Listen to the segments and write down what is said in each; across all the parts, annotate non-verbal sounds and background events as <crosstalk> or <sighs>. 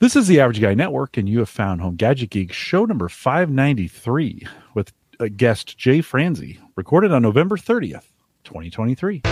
This is the Average Guy Network, and you have found Home Gadget Geek show number 593 with uh, guest Jay Franze, recorded on November 30th, 2023.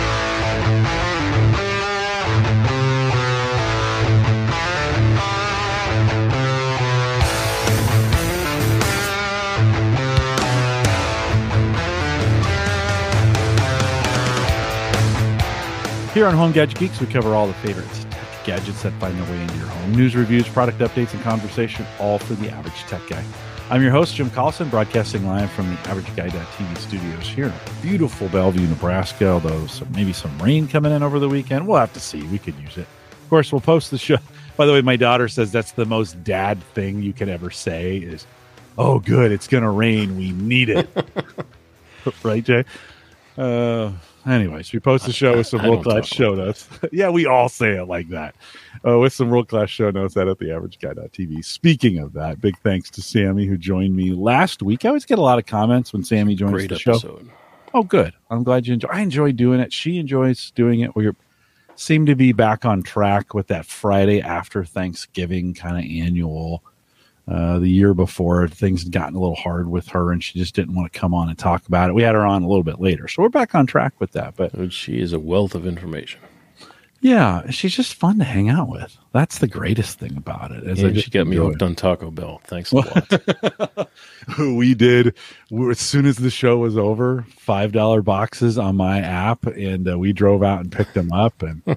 Here on Home Gadget Geeks, we cover all the favorites gadgets that find their way into your home. News, reviews, product updates, and conversation, all for the average tech guy. I'm your host, Jim Collison, broadcasting live from the AverageGuy.tv studios here in beautiful Bellevue, Nebraska, although some, maybe some rain coming in over the weekend. We'll have to see. We could use it. Of course, we'll post the show. By the way, my daughter says that's the most dad thing you can ever say is, oh, good, it's going to rain. We need it. <laughs> <laughs> right, Jay? Uh, anyways, we post the show with some world class show notes. <laughs> yeah, we all say it like that. Uh, with some world class show notes out at the averageguy.tv. Speaking of that, big thanks to Sammy who joined me last week. I always get a lot of comments when Sammy joins Great the episode. show. Oh, good. I'm glad you enjoy. I enjoy doing it. She enjoys doing it. We seem to be back on track with that Friday after Thanksgiving kind of annual. Uh, the year before, things had gotten a little hard with her, and she just didn't want to come on and talk about it. We had her on a little bit later, so we're back on track with that. But And she is a wealth of information. yeah, she's just fun to hang out with. That's the greatest thing about it. is I And she got me hooked on Taco Bell. Thanks a lot. <laughs> <laughs> we did we, as soon as the show was over. Five dollar boxes on my app, and uh, we drove out and picked them up, and <laughs>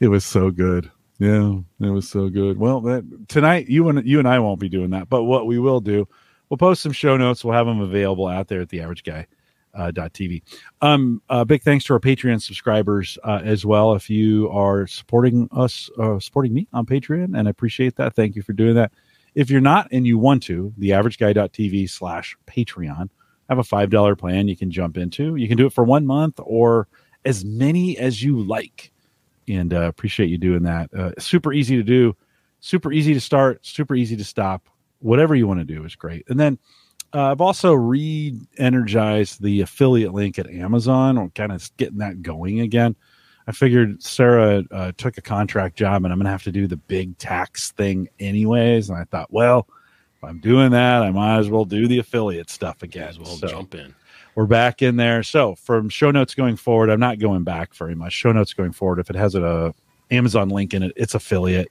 it was so good. Yeah, it was so good. Well, that, tonight you and you and I won't be doing that, but what we will do, we'll post some show notes. We'll have them available out there at the Average Guy. Uh, TV. Um, uh, big thanks to our Patreon subscribers uh, as well. If you are supporting us, uh, supporting me on Patreon, and I appreciate that. Thank you for doing that. If you're not and you want to, the averageguy.tv slash Patreon. Have a $5 plan you can jump into. You can do it for one month or as many as you like. And uh, appreciate you doing that. Uh, super easy to do, super easy to start, super easy to stop. Whatever you want to do is great. And then uh, I've also re energized the affiliate link at Amazon or kind of getting that going again. I figured Sarah uh, took a contract job and I'm going to have to do the big tax thing anyways. And I thought, well, if I'm doing that, I might as well do the affiliate stuff again. As well So jump in. We're back in there. So from show notes going forward, I'm not going back very much. Show notes going forward, if it has a Amazon link in it, it's affiliate.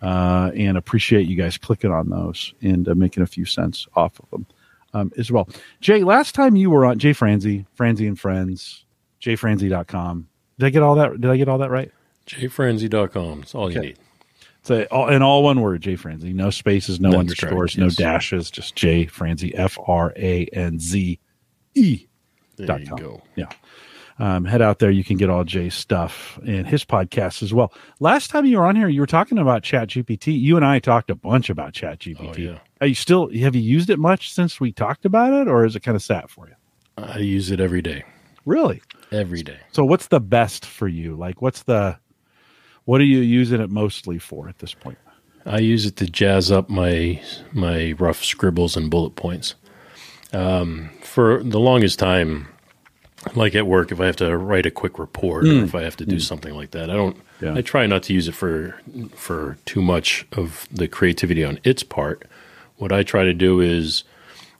Uh, and appreciate you guys clicking on those and uh, making a few cents off of them um, as well. Jay, last time you were on Jay Franze, Franze and Friends, jayfranze.com. Did I get all that? Did I get all that right? jayfranze.com. That's all you need. It's a, all, in all one word, Jay Franze. No spaces, no That's underscores, correct, no dashes, just Jay Franze, F R A N Z E. There you go. Yeah. Um, head out there. You can get all Jay's stuff and his podcast as well. Last time you were on here, you were talking about Chat GPT. You and I talked a bunch about Chat GPT. Oh, yeah. Are you still, have you used it much since we talked about it or is it kind of sat for you? I use it every day. Really? Every day. So what's the best for you? Like what's the, what are you using it mostly for at this point? I use it to jazz up my my rough scribbles and bullet points. Um, for the longest time, like at work, if I have to write a quick report or hmm. if I have to do hmm. something like that, I don't. Yeah. I try not to use it for for too much of the creativity on its part. What I try to do is,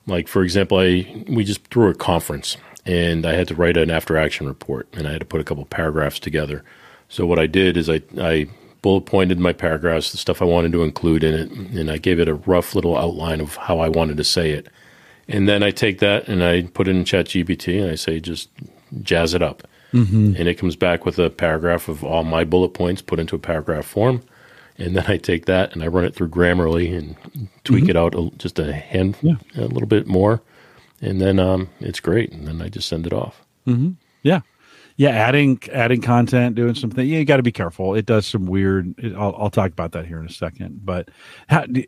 like for example, I we just threw a conference and I had to write an after action report and I had to put a couple paragraphs together. So what I did is I I bullet pointed my paragraphs, the stuff I wanted to include in it, and I gave it a rough little outline of how I wanted to say it. And then I take that and I put it in Chat GPT and I say just jazz it up. Mm-hmm. And it comes back with a paragraph of all my bullet points put into a paragraph form. And then I take that and I run it through Grammarly and tweak it out a, just a hand, Yeah. a little bit more. And then um, it's great. And then I just send it off. Yeah. Yeah, adding adding content, doing something. Yeah, you got to be careful. It does some weird. It, I'll, I'll talk about that here in a second. But how, do,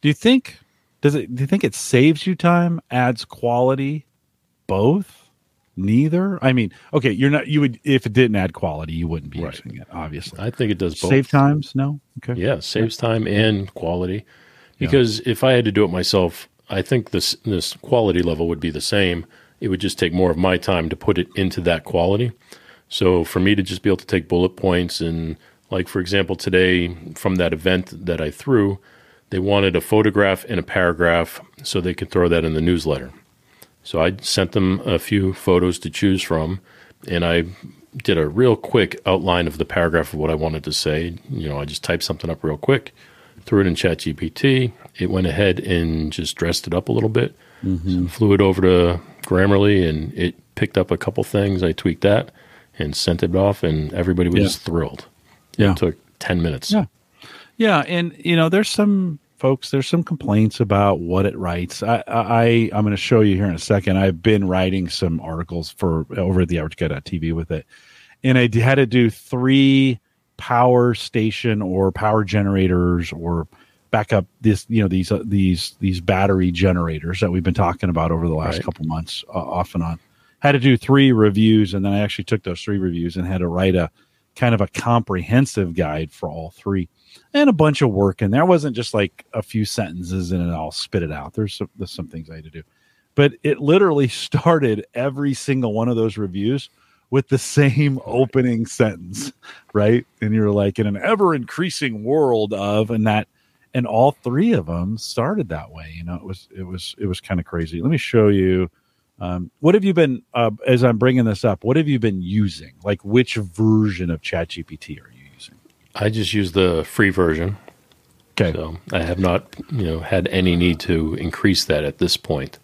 do you think does it? Do you think it saves you time, adds quality, both, neither? I mean, okay, you're not. You would if it didn't add quality, you wouldn't be Right. using it. Obviously, I think it does both. save times. No, okay, Yeah, saves time and quality. Because if I had to do it myself, I think this this quality level would be the same. It would just take more of my time to put it into that quality. So for me to just be able to take bullet points and Like, for example, today from that event that I threw, they wanted a photograph and a paragraph so they could throw that in the newsletter. So I sent them a few photos to choose from, and I did a real quick outline of the paragraph of what I wanted to say. You know, I just typed something up real quick, threw it in ChatGPT. It went ahead and just dressed it up a little bit, mm-hmm. so flew it over to Grammarly, and it picked up a couple things. I tweaked that and sent it off, and everybody was yeah. thrilled. Yeah. It took 10 minutes. Yeah. Yeah. And, you know, there's some folks, there's some complaints about what it writes. I, I, I'm going to show you here in a second. I've been writing some articles for over at the average guy.tv with it. And I had to do three power station or power generators or backup this you know these uh, these these battery generators that we've been talking about over the last right. couple months uh, off and on had to do three reviews and then i actually took those three reviews and had to write a kind of a comprehensive guide for all three and a bunch of work and there wasn't just like a few sentences and I'll spit it out. There's some, there's some things I had to do, but it literally <laughs> started every single one of those reviews with the same <laughs> opening sentence, right? And you're like in an ever increasing world of, and that, and all three of them started that way. You know, it was, it was, it was kind of crazy. Let me show you um, what have you been, uh, as I'm bringing this up, what have you been using? Like, which version of ChatGPT are you using? I just use the free version. Okay. So I have not, you know, had any need to increase that at this point.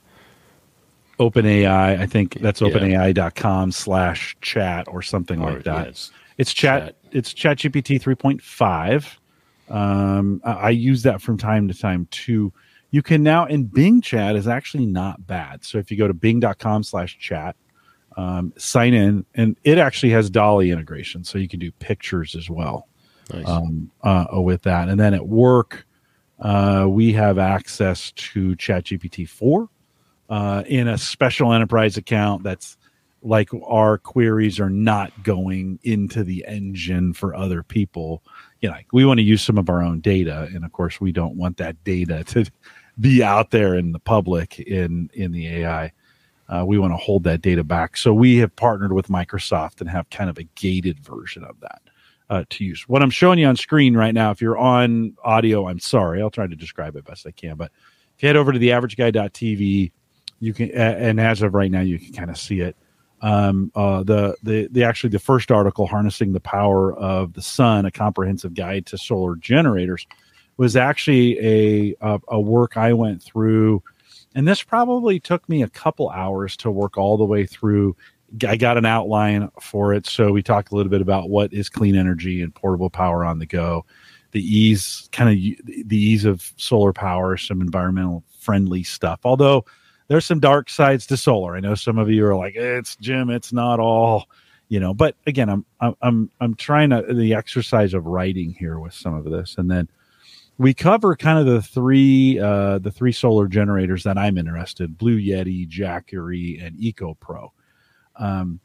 OpenAI, I think that's yeah. openai.com slash chat or something or, like that. it's, it's chat, chat, it's ChatGPT 3.5. Um, I, I use that from time to time too you can now in Bing chat is actually not bad. So if you go to bing.com slash chat, um, sign in, and it actually has DALL-E integration, so you can do pictures as well nice. um, uh, with that. And then at work, uh, we have access to ChatGPT 4 uh, in a special enterprise account that's like our queries are not going into the engine for other people. You know, like we want to use some of our own data, and of course, we don't want that data <laughs> to be out there in the public in in the AI. Uh, we want to hold that data back. So we have partnered with Microsoft and have kind of a gated version of that uh, to use. What I'm showing you on screen right now, if you're on audio, I'm sorry. I'll try to describe it best I can. But if you head over to the averageguy.tv, you can, and as of right now, you can kind of see it. Um, uh, the, the, the actually the first article, Harnessing the Power of the Sun, a comprehensive guide to solar generators was actually a, a, a work I went through, and this probably took me a couple hours to work all the way through. I got an outline for it, so we talked a little bit about what is clean energy and portable power on the go, the ease, kind of the ease of solar power, some environmental friendly stuff. Although there's some dark sides to solar. I know some of you are like, "It's Jim, it's not all." you know but again i'm i'm i'm trying to the exercise of writing here with some of this and then we cover kind of the three uh, the three solar generators that I'm interested: Bluetti, Jackery, and Eco Pro. Um,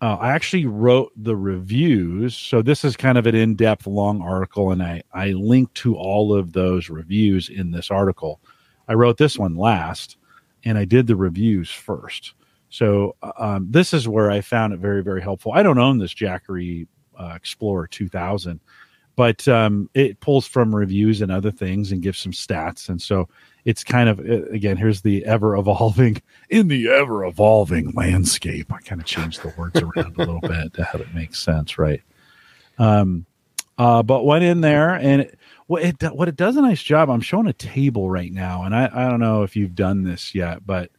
uh, I actually wrote the reviews, so this is kind of an in-depth, long article, and I I link to all of those reviews in this article. I wrote this one last, and I did the reviews first. So uh, um, this is where I found it very very helpful. I don't own this Jackery uh, Explorer 2000 but um, it pulls from reviews and other things and gives some stats. And so it's kind of again, here's the ever evolving <laughs> in the ever evolving landscape. I kind of changed the words around a little <laughs> bit to have it make sense, right? Um, uh, but went in there and it, what it what it does a nice job. I'm showing a table right now, and I, I don't know if you've done this yet, but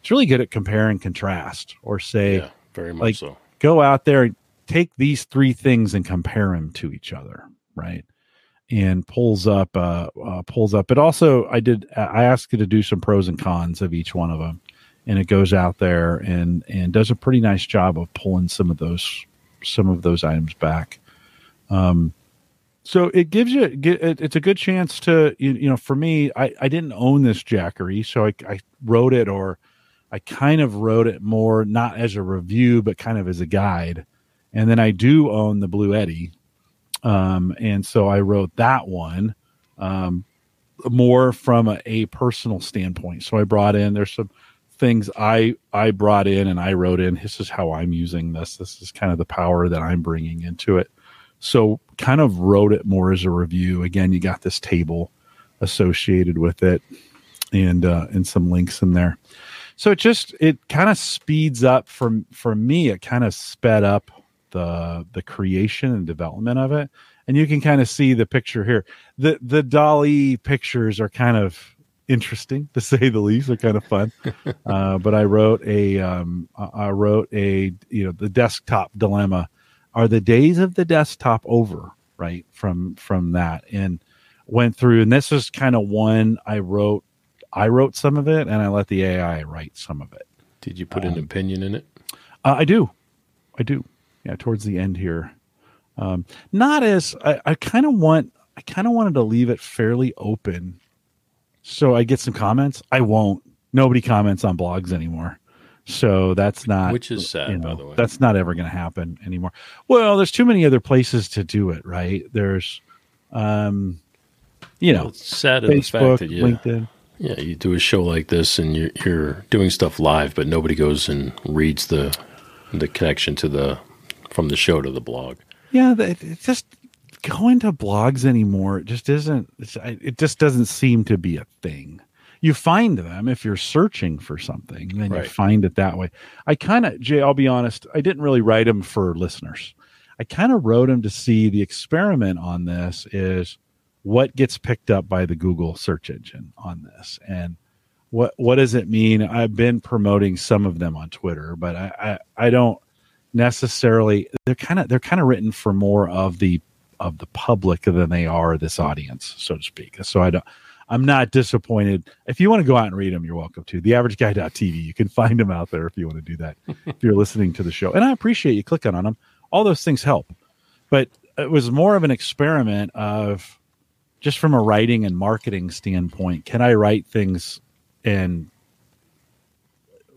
it's really good at compare and contrast, or say, yeah, very much like, so. Go out there, take these three things and compare them to each other right? And pulls up, uh, uh, pulls up. But also, I did. I asked you to do some pros and cons of each one of them, and it goes out there and and does a pretty nice job of pulling some of those some of those items back. Um, so it gives you it's a good chance to you, know for me I, I didn't own this jackery so I, I wrote it or i kind of wrote it more not as a review but kind of as a guide and then i do own the Bluetti um, and so I wrote that one um, more from a, a, personal standpoint. So I brought in there's some things I I brought in and I wrote in. This is how I'm using this. This is kind of the power that I'm bringing into it. So kind of wrote it more as a review. Again, you got this table associated with it and uh, and some links in there. So it just it kind of speeds up for for me. It kind of sped up the the creation and development of it, and you can kind of see the picture here. the The DALL-E pictures are kind of interesting to <laughs> say the least. They're kind of fun. <laughs> uh, but I wrote a um, I wrote a you know the desktop dilemma. Are the days of the desktop over? Right from from that and went through and this is kind of one I wrote I wrote some of it and I let the AI write some of it. Did you put um, an opinion in it? Uh, I do. I do. Yeah, towards the end here. Um, not as I, I kind of want I kind of wanted to leave it fairly open so I get some comments. I won't. Nobody comments on blogs anymore. So that's not which is sad, you know, by the way. That's not ever going to happen anymore. Well, there's too many other places to do it, right? There's um you know, it's sad Facebook, that you, LinkedIn. Yeah, you do a show like this, and you're, you're doing stuff live, but nobody goes and reads the the connection to the from the show to the blog. Yeah, it just going to blogs anymore. It just isn't. It just doesn't seem to be a thing. You find them if you're searching for something, then right. you find it that way. I kind of, Jay, I'll be honest, I didn't really write them for listeners. I kind of wrote them to see the experiment on this is what gets picked up by the Google search engine on this and what what does it mean? I've been promoting some of them on Twitter, but I I, I don't necessarily they're kind of they're kind of written for more of the of the public than they are this audience, so to speak. So I don't I'm not disappointed. If you want to go out and read them, you're welcome to. The average guy.tv. You can <laughs> find them out there if you want to do that. if you're listening to the show. And I appreciate you clicking on them. All those things help. But it was more of an experiment of just from a writing and marketing standpoint, can I write things and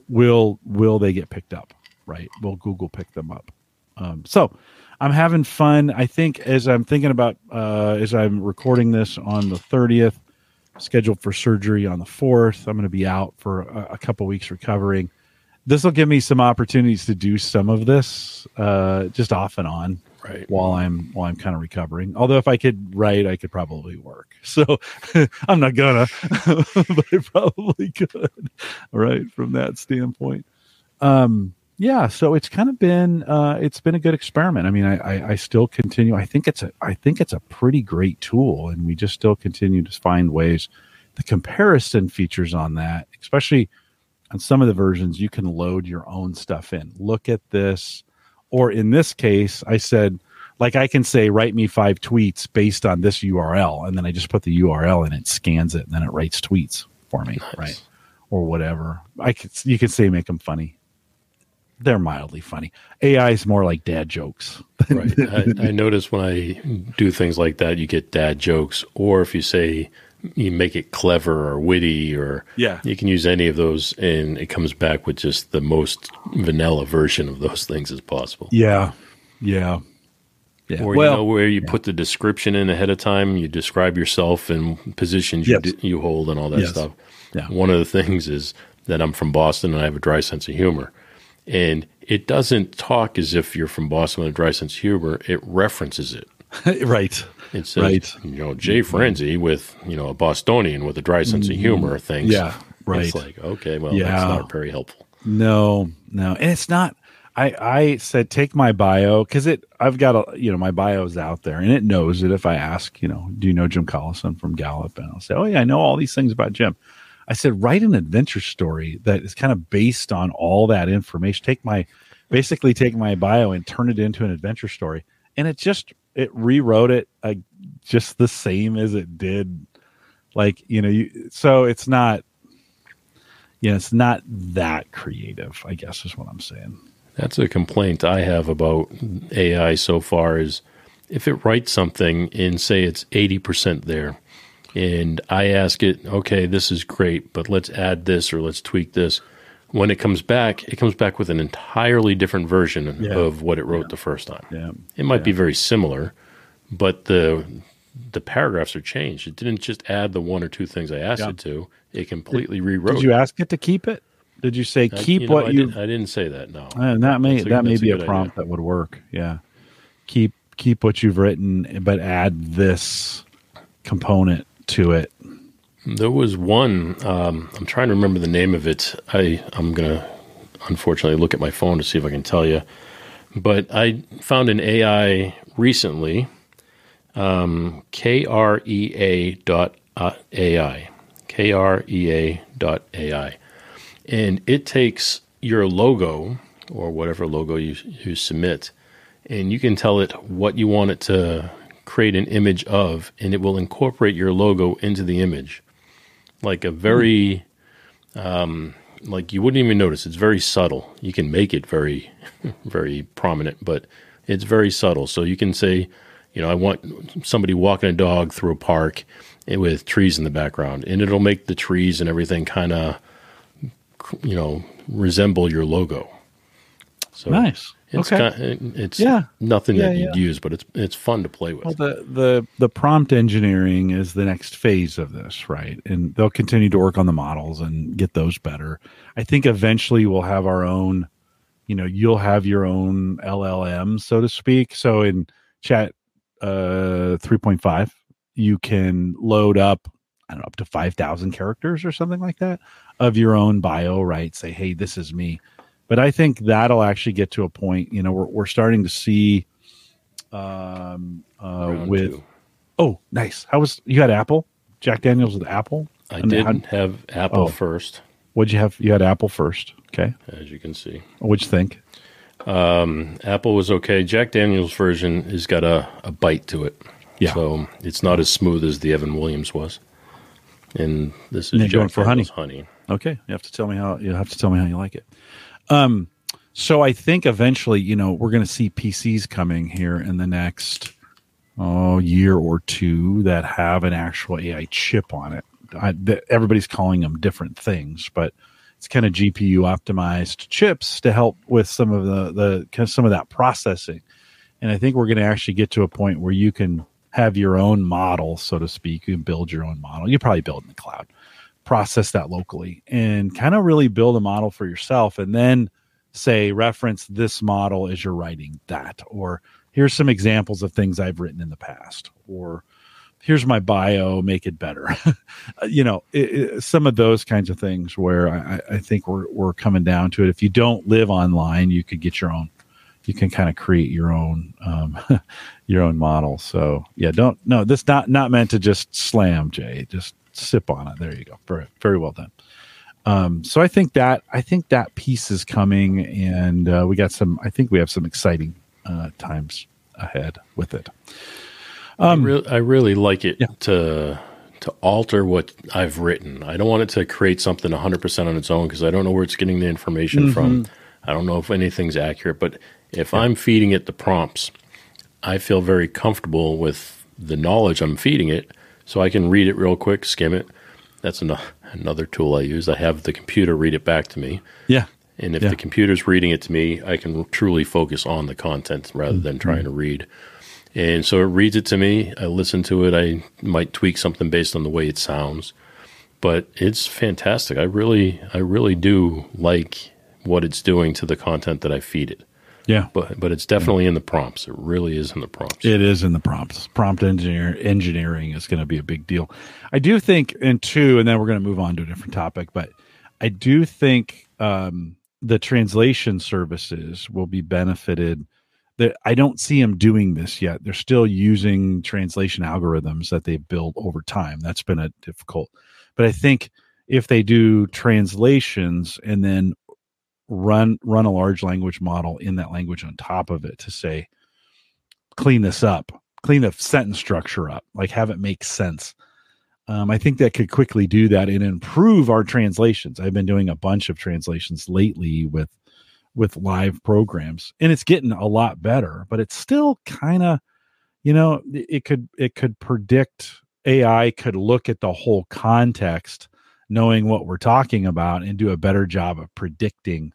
will will they get picked up? Right? Will Google pick them up? Um, so I'm having fun. I think as I'm thinking about uh, as I'm recording this on the 30th, scheduled for surgery on the 4th. I'm going to be out for a, a couple weeks recovering. This will give me some opportunities to do some of this uh, just off and on right. while I'm while I'm kind of recovering. Although if I could write, I could probably work. <laughs> So <laughs> I'm not gonna, <laughs> but I probably could. Right from that standpoint. Um, yeah, so it's kind of been uh, it's been a good experiment. I mean, I, I, I still continue. I think it's a I think it's a pretty great tool, and we just still continue to find ways. The comparison features on that, especially on some of the versions, you can load your own stuff in. Look at this or in this case, I said, like I can say, write me five tweets based on this URL, and then I just put the URL and it scans it, and then it writes tweets for me, nice. right, or whatever. I could you could say make them funny. They're mildly funny. AI is more like dad jokes. <laughs> right. I, I notice when I do things like that, you get dad jokes, or if you say you make it clever or witty or yeah you can use any of those and it comes back with just the most vanilla version of those things as possible yeah yeah yeah. Or well, you know where you yeah. put the description in ahead of time, you describe yourself and positions yes. you, d- you hold and all that yes. stuff. Yeah. One of the things is that I'm from Boston and I have a dry sense of humor. And it doesn't talk as if you're from Boston with a dry sense of humor, it references it. <laughs> right. It says, right. you know, Jay Franze with, you know, a Bostonian with a dry sense of humor mm-hmm. things. Yeah, right. It's like, okay, well, yeah. that's not very helpful. No, no. And it's not, I, I said, take my bio because it, I've got a, you know, my bio's out there and it knows it. If I ask, you know, do you know Jim Collison from Gallup? And I'll say, oh, yeah, I know all these things about Jim. I said, write an adventure story that is kind of based on all that information. Take my, basically take my bio and turn it into an adventure story. And it just it rewrote it uh, just the same as it did like you know you so it's not you know it's not that creative i guess is what i'm saying that's a complaint i have about ai so far is if it writes something and say it's 80% there and i ask it okay this is great but let's add this or let's tweak this when it comes back, it comes back with an entirely different version yeah. of what it wrote yeah. the first time. Yeah. It might be very similar, but the the paragraphs are changed. It didn't just add the one or two things I asked it to. It completely did, rewrote. Did you ask it to keep it? Did you say keep you know, what I you? Did, I didn't say that. No. And uh, that may that may be a, a prompt idea. that would work. Yeah. Keep keep what you've written, but add this component to it. There was one. Um, I'm trying to remember the name of it. I I'm gonna unfortunately look at my phone to see if I can tell you. But I found an AI recently, um, KREA dot uh, AI, KREA dot AI, and it takes your logo or whatever logo you you submit, and you can tell it what you want it to create an image of, and it will incorporate your logo into the image, like a very, um, like you wouldn't even notice. It's very subtle. You can make it very, <laughs> very prominent, but it's very subtle. So you can say, you know, I want somebody walking a dog through a park with trees in the background, and it'll make the trees and everything kind of, you know, resemble your logo. So Nice. It's okay. kind it's Yeah. nothing Yeah, that you'd use, but it's it's fun to play with. Well, the, the the prompt engineering is the next phase of this, right? And they'll continue to work on the models and get those better. I think eventually we'll have our own, you know, you'll have your own LLM, so to speak. So in Chat uh, 3.5, you can load up, I don't know, up to 5,000 characters or something like that of your own bio, right? Say, hey, this is me. But I think that'll actually get to a point, you know, we're, we're starting to see um, uh, with two. oh nice how was you had apple jack daniels with apple I And did how- have Apple Oh. first, what'd you have you had apple first okay as you can see. what'd you think Um, Apple was okay. Jack Daniels version has got a, a bite to it. Yeah. So it's not as smooth as the Evan Williams was. And this is you're going for honey. Honey. okay you have to tell me how you have to tell me how you like it um so i think eventually you know we're going to see pcs coming here in the next oh year or two that have an actual ai chip on it. I, everybody's calling them different things but it's kind of gpu optimized chips to help with some of the the kind of some of that processing. And i think we're going to actually get to a point where you can have your own model so to speak you can build your own model. You probably build in the cloud process that locally and kind of really build a model for yourself and then say reference this model as you're writing that or here's some examples of things i've written in the past or here's my bio make it better. <laughs> You know it, it- some of those kinds of things where I, I- I think we're, we're coming down to it. If you don't live online you could get your own you can kind of create your own um, <laughs> your own model. So yeah don't no this not not meant to just slam jay. Just sip on it there you go very very well done um, so I think that I think that piece is coming, and uh, we got some. I think we have some exciting uh, times ahead with it. I, re- I really like it Um, yeah. to to alter what I've written. I don't want it to create something 100% on its own because I don't know where it's getting the information from. Mm-hmm. I don't know if anything's accurate, but if I'm feeding it the prompts, I feel very comfortable with the knowledge I'm feeding it so I can read it real quick, skim it. That's an- another tool I use. I have the computer read it back to me. Yeah, And if Yeah. the computer's reading it to me, I can truly focus on the content rather than trying to mm-hmm. read. And so it reads it to me. I listen to it. I might tweak something based on the way it sounds, but it's fantastic. I really, I really do like what it's doing to the content that I feed it. Yeah. But, but it's definitely in the prompts. It really is in the prompts. It is in the prompts. Prompt engineer engineering is going to be a big deal. I do think, and two, and then we're going to move on to a different topic. But I do think um, the translation services will be benefited. That I don't see them doing this yet. They're still using translation algorithms that they've built over time. That's been a difficult. But I think if they do translations and then run run a large language model in that language on top of it to say clean this up, clean the sentence structure up, like have it make sense. Um, I think that could quickly do that and improve our translations. I've been doing a bunch of translations lately with with live programs, and it's getting a lot better. But it's still kind of, you know, it could it could predict AI could look at the whole context, knowing what we're talking about, and do a better job of predicting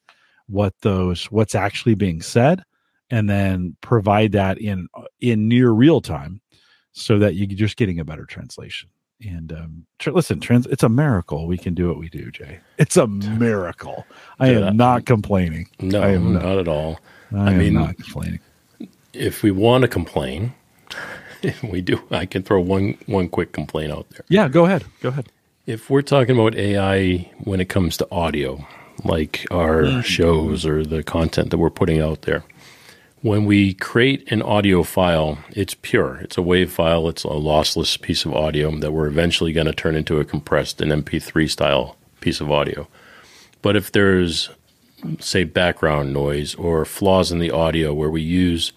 what those what's actually being said and then provide that in in near real time so that you're just getting a better translation and um tr- listen trans it's a miracle we can do what we do jay it's a <laughs> miracle i am I- not complaining No, I am not. not. at all. i, am mean- not complaining if we want to complain, <laughs> we do. I can throw one one quick complaint out there. Yeah, go ahead. Go ahead. If we're talking about AI when it comes to audio, like our mm-hmm. shows or the content that we're putting out there, when we create an audio file, it's pure. It's a WAV file. It's a lossless piece of audio that we're eventually going to turn into a compressed an MP3 style piece of audio. But if there's, say, background noise or flaws in the audio where we use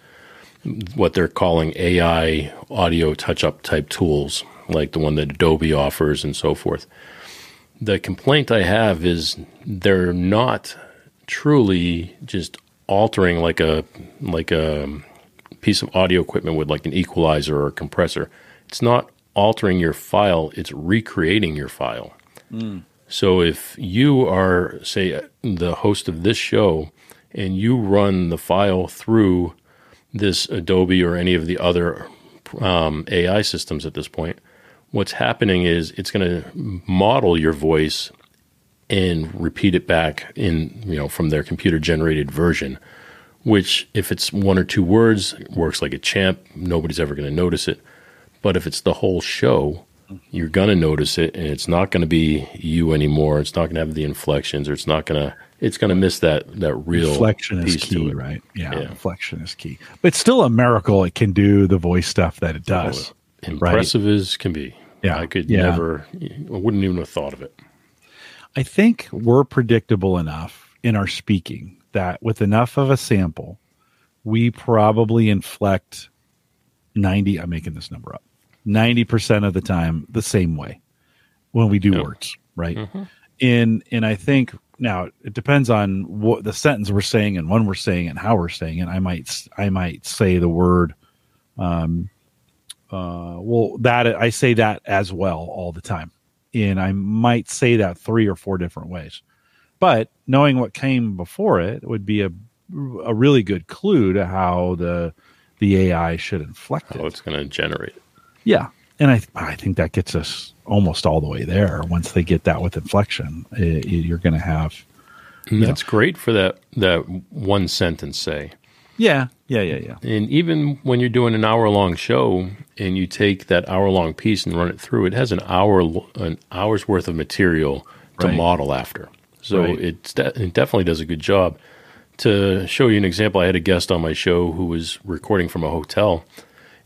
what they're calling AI audio touch up type tools, like the one that Adobe offers and so forth, the complaint I have is they're not truly just altering like a like a piece of audio equipment with like an equalizer or a compressor. It's not altering your file, it's recreating your file. Mm. So if you are say the host of this show and you run the file through this Adobe or any of the other um, AI systems at this point, what's happening is it's going to model your voice and repeat it back in you know from their computer generated version which if it's one or two words works like a champ. Nobody's ever going to notice it. But if it's the whole show you're going to notice it and it's not going to be you anymore. It's not going to have the inflections or it's not going to it's going to miss that that real inflection is key right? Yeah, yeah, inflection is key. But it's still a miracle it can do the voice stuff that it does. Oh, impressive right? as can be yeah i could yeah. never i wouldn't even have thought of it I think we're predictable enough in our speaking that with enough of a sample, we probably inflect 90, I'm making this number up, 90% of the time the same way when we do words, right? Mm-hmm. And, and I think now it depends on what the sentence we're saying and when we're saying it and how we're saying it. I might, I might say the word, um, uh, well, that I say that as well all the time and I might say that three or four different ways. But knowing what came before it would be a a really good clue to how the the AI should inflect how it. it's going to generate it. Yeah, and I I think that gets us almost all the way there. Once they get that with inflection, it, it, you're going to have. that's know. great for that that one sentence say. Yeah, yeah, yeah, yeah. And even when you're doing an hour long show and you take that hour long piece and run it through, it has an hour an hour's worth of material to right. model after. So right. it, it definitely does a good job. To show you an example, I had a guest on my show who was recording from a hotel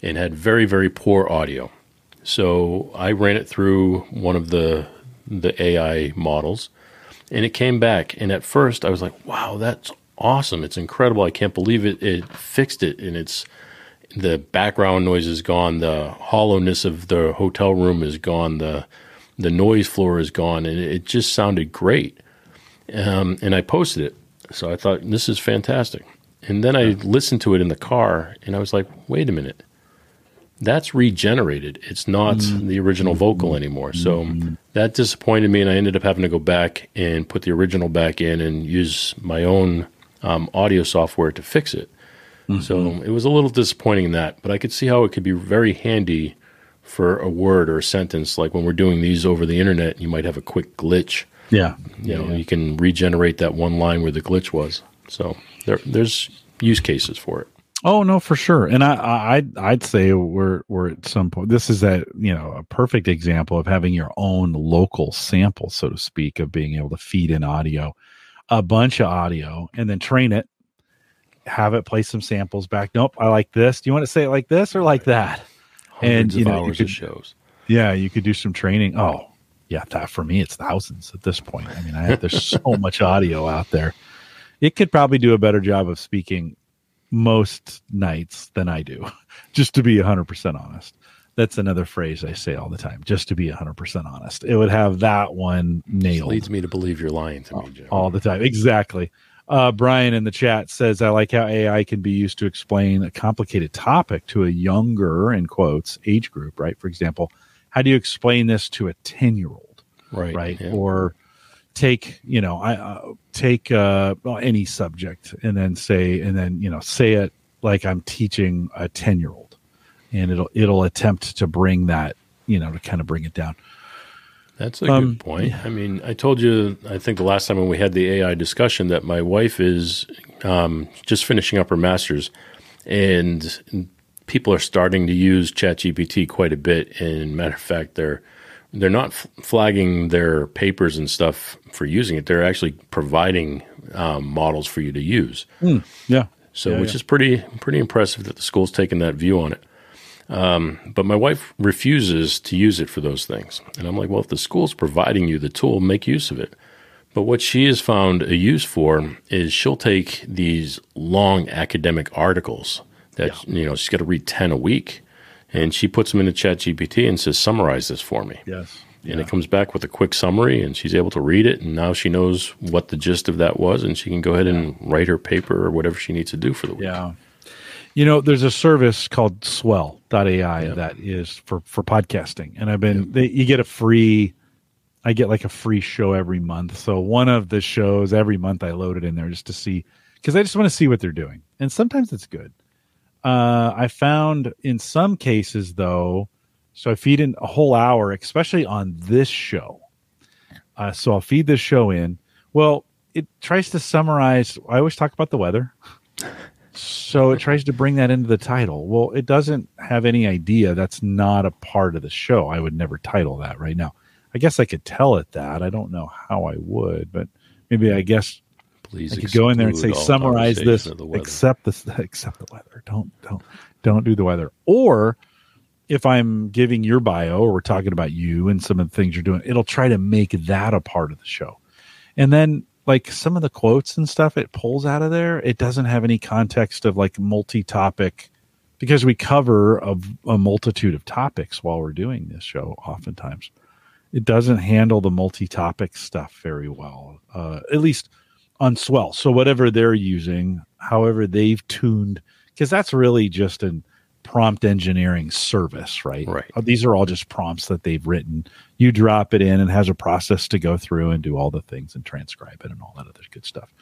and had very very poor audio. So I ran it through one of the the AI models and it came back and at first I was like, "Wow, that's awesome. It's incredible. I can't believe it. It fixed it, and it's the background noise is gone. The hollowness of the hotel room is gone. The the noise floor is gone, and it just sounded great. Um, and I posted it, so I thought this is fantastic. And then I listened to it in the car, and I was like, wait a minute. That's regenerated. It's not mm-hmm. the original vocal anymore. So mm-hmm. that disappointed me, and I ended up having to go back and put the original back in and use my own um, audio software to fix it. Mm-hmm. So it was a little disappointing in that, but I could see how it could be very handy for a word or a sentence. Like when we're doing these over the internet, you might have a quick glitch. Yeah, you know, yeah. you can regenerate that one line where the glitch was. So there, there's use cases for it. Oh no, for sure. And I, I'd, I'd say we're, we're at some point. This is that you know a perfect example of having your own local sample, so to speak, of being able to feed in audio a bunch of audio and then train it, have it play some samples back. Nope, I like this. Do you want to say it like this or like that? Hundreds and you know, you could, shows. Yeah, you could do some training. Oh, yeah, that for me it's thousands at this point. I mean, I have, there's <laughs> so much audio out there. It could probably do a better job of speaking most nights than I do, <laughs> just to be 100% honest that's another phrase I say all the time, just to be 100% honest. It would have that one nailed. leads me to believe you're lying to me, Joe. All the time. Exactly. Uh, Brian in the chat says, I like how AI can be used to explain a complicated topic to a younger, in quotes, age group, right? For example, how do you explain this to a 10 year old? Right. Right. Yeah. Or take, you know, I uh, take uh, well, any subject and then say, and then, you know, say it like I'm teaching a 10 year old and it'll it'll attempt to bring that you know to kind of bring it down. That's a um, good point. I mean, I told you, I think the last time when we had the AI discussion that my wife is um, just finishing up her master's, and people are starting to use ChatGPT quite a bit. And matter of fact, they're they're not f- flagging their papers and stuff for using it. They're actually providing um, models for you to use. Mm, yeah. So, yeah, which yeah. is pretty pretty impressive that the school's taken that view on it. Um, but my wife refuses to use it for those things, and I'm like, well, if the school's providing you the tool, make use of it. But what she has found a use for is she'll take these long academic articles that you know she's got to read ten a week, and she puts them into ChatGPT and says, "Summarize this for me." Yes. And it comes back with a quick summary, and she's able to read it. And now she knows what the gist of that was, and she can go ahead and write her paper or whatever she needs to do for the week. Yeah. You know, there's a service called swell.ai Yep. that is for, for podcasting. And I've been, they, you get a free, I get like a free show every month. So one of the shows every month I load it in there just to see, because I just want to see what they're doing. And sometimes it's good. Uh, I found in some cases, though, so I feed in a whole hour, especially on this show. Uh, so I'll feed this show in. Well, it tries to summarize. I always talk about the weather. <laughs> So it tries to bring that into the title. Well, it doesn't have any idea that's not a part of the show. I would never title that right now. I guess I could tell it that. I don't know how I would, but maybe I guess Please I could go in there and say summarize this conversation of the weather. except this <laughs> except the weather. Don't don't don't do the weather. Or if I'm giving your bio or we're talking about you and some of the things you're doing, it'll try to make that a part of the show. And then like some of the quotes and stuff it pulls out of there, it doesn't have any context of like multi-topic because we cover a, a multitude of topics while we're doing this show oftentimes. It doesn't handle the multi-topic stuff very well. Uh, at least on Swell. So whatever they're using, however they've tuned, because that's really just an prompt engineering service, right? Right. Uh, These are all just prompts that they've written. You drop it in and has a process to go through and do all the things and transcribe it and all that other good stuff.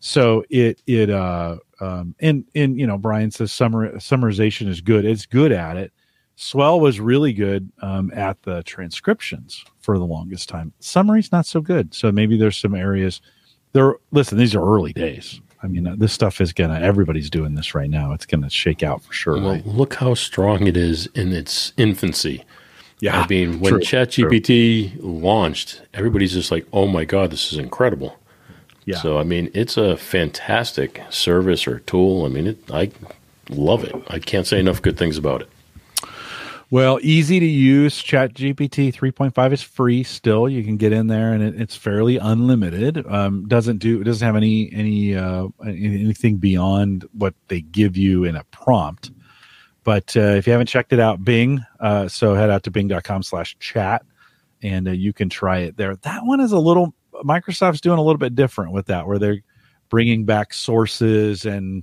So it it uh um and and you know Brian says summar summarization is good. It's good at it. Swell was really good um, at the transcriptions for the longest time. Summary's not so good. So maybe there's some areas. There, listen, these are early days. I mean, uh, this stuff is gonna. Everybody's doing this right now. It's gonna shake out for sure. Well, right? look how strong it is in its infancy. Yeah, I mean, when ChatGPT launched, everybody's just like, "Oh my god, this is incredible!" Yeah. So, I mean, it's a fantastic service or tool. I mean, it, I love it. I can't say enough good things about it. Well, easy to use. Chat GPT 3.5 is free still. You can get in there and it, it's fairly unlimited. Um, doesn't do, it doesn't have any, any, uh, anything beyond what they give you in a prompt. But uh, if you haven't checked it out, Bing, uh, so head out to bing.com slash chat and uh, you can try it there. That one is a little, Microsoft's doing a little bit different with that, where they're bringing back sources and,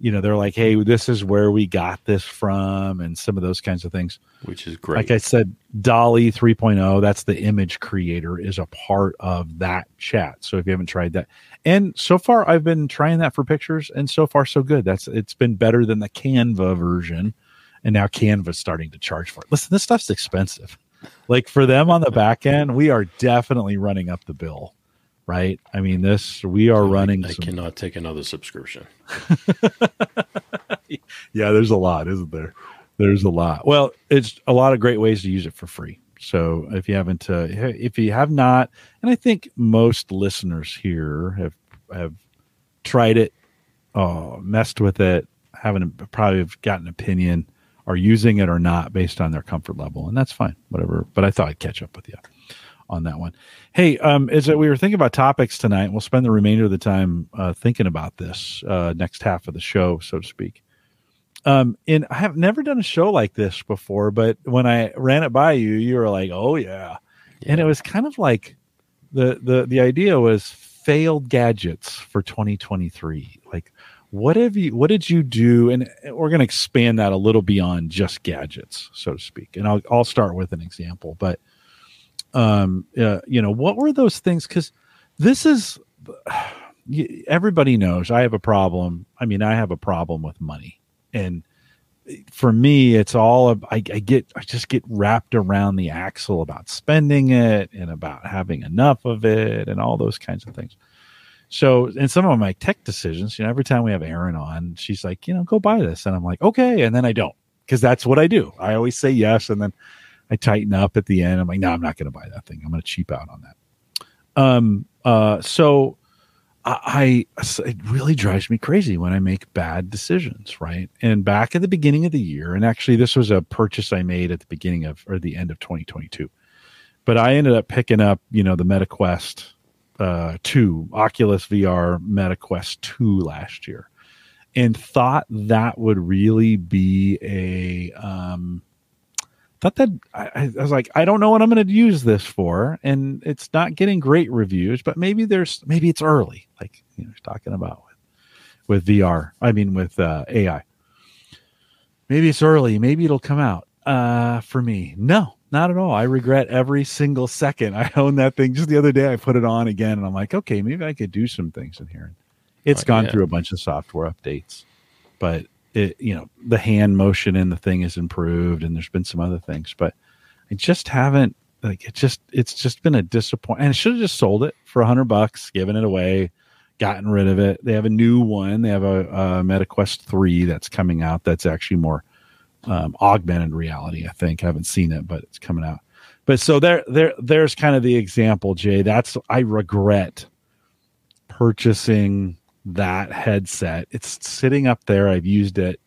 you know, they're like, hey, this is where we got this from and some of those kinds of things Which is great. like I said, DALL-E 3.0, that's the image creator, is a part of that chat. So if you haven't tried that, and so far I've been trying that for pictures, and so far so good. That's it's been better than the Canva version, and now Canva's starting to charge for it. Listen, this stuff's expensive. Like for them on the back end, we are definitely running up the bill, right? I mean, this we are running. I some- cannot take another subscription. <laughs> yeah, there's a lot, isn't there? There's a lot. Well, it's a lot of great ways to use it for free. So if you haven't, uh, if you have not, and I think most listeners here have have tried it, uh, messed with it, haven't probably have gotten an opinion, are using it or not based on their comfort level, and that's fine. Whatever. But I thought I'd catch up with you on that one. Hey, um, is that we were thinking about topics tonight. We'll spend the remainder of the time uh, thinking about this uh, next half of the show, so to speak. Um, and I have never done a show like this before, but when I ran it by you, you were like, "Oh yeah,", and it was kind of like the the the idea was failed gadgets for 2023. Like, what have you? What did you do? And we're going to expand that a little beyond just gadgets, so to speak. And I'll I'll start with an example, but um, uh, you know, what were those things? Because this is <sighs> everybody knows I have a problem. I mean, I have a problem with money, and for me, it's all I, I get I just get wrapped around the axle about spending it and about having enough of it and all those kinds of things. So, in some of my tech decisions, you know, every time we have Aaron on, she's like, you know, go buy this. And I'm like, okay. And then I don't because that's what I do. I always say yes. And then I tighten up at the end. I'm like, no, I'm not going to buy that thing. I'm going to cheap out on that. Um, uh, so I, I, it really drives me crazy when I make bad decisions, right? And back at the beginning of the year, and actually, this was a purchase I made at the beginning of or the end of 2022, but I ended up picking up, you know, the MetaQuest uh, 2, Oculus VR MetaQuest 2 last year, and thought that would really be a um, thought that I, I, was like, I don't know what I'm going to use this for, and it's not getting great reviews, but maybe there's maybe it's early, like you know, talking about with, with VR. I mean, with uh, AI. Maybe it's early. Maybe it'll come out. Uh, for me, no, not at all. I regret every single second <laughs> I own that thing. Just the other day, I put it on again, and I'm like, okay, maybe I could do some things in here. It's oh, gone yeah. through a bunch of software updates, but it, you know, the hand motion in the thing is improved, and there's been some other things, but I just haven't like it. Just it's just been a disappointment. And I should have just sold it for a hundred bucks, given it away, gotten rid of it. They have a new one. They have a, a MetaQuest three that's coming out. That's actually more um, augmented reality. I think I haven't seen it, but it's coming out. But so there, there, there's kind of the example, Jay. That's I regret purchasing that headset. It's sitting up there. I've used it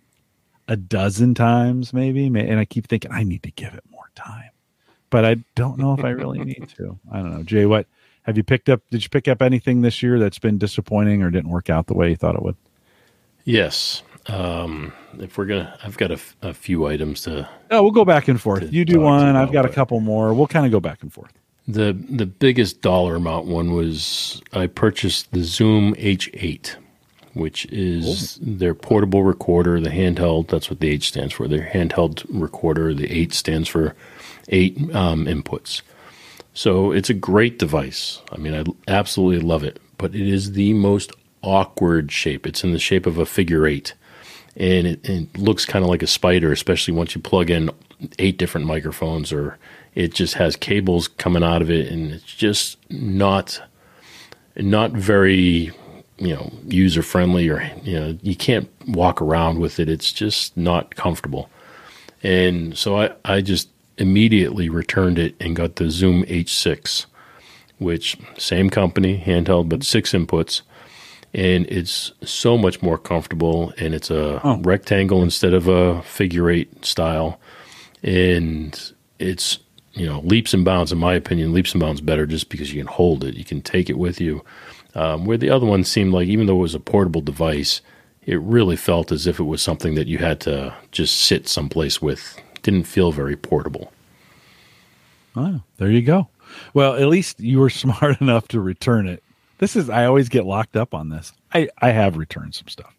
a dozen times, maybe, and I keep thinking I need to give it more time, but I don't know if I really need to. I don't know, Jay. What have you picked up? Did you pick up anything this year that's been disappointing or didn't work out the way you thought it would? Yes. Um, if we're gonna, I've got a, f- a few items to. Oh, we'll go back and forth. You do one. I've got a couple more. We'll kind of go back and forth. The the biggest dollar amount one was I purchased the Zoom H8, which is cool. their portable recorder, the handheld. That's what the H stands for. Their handheld recorder. The eight stands for eight um, inputs. So it's a great device. I mean, I absolutely love it. But it is the most awkward shape. It's in the shape of a figure eight, and it, it looks kind of like a spider, especially once you plug in eight different microphones or it just has cables coming out of it, and it's just not not very you know user friendly or you know you can't walk around with it. It's just not comfortable, and so I I just immediately returned it and got the Zoom H6, which same company handheld but six inputs and it's so much more comfortable and it's a oh. rectangle instead of a figure eight style and it's you know, leaps and bounds, in my opinion, leaps and bounds better just because you can hold it, you can take it with you. Um, where the other one seemed like, even though it was a portable device, it really felt as if it was something that you had to just sit someplace with. Didn't feel very portable. Oh, there you go. Well, at least you were <laughs> smart enough to return it. This is I always get locked up on this. I I have returned some stuff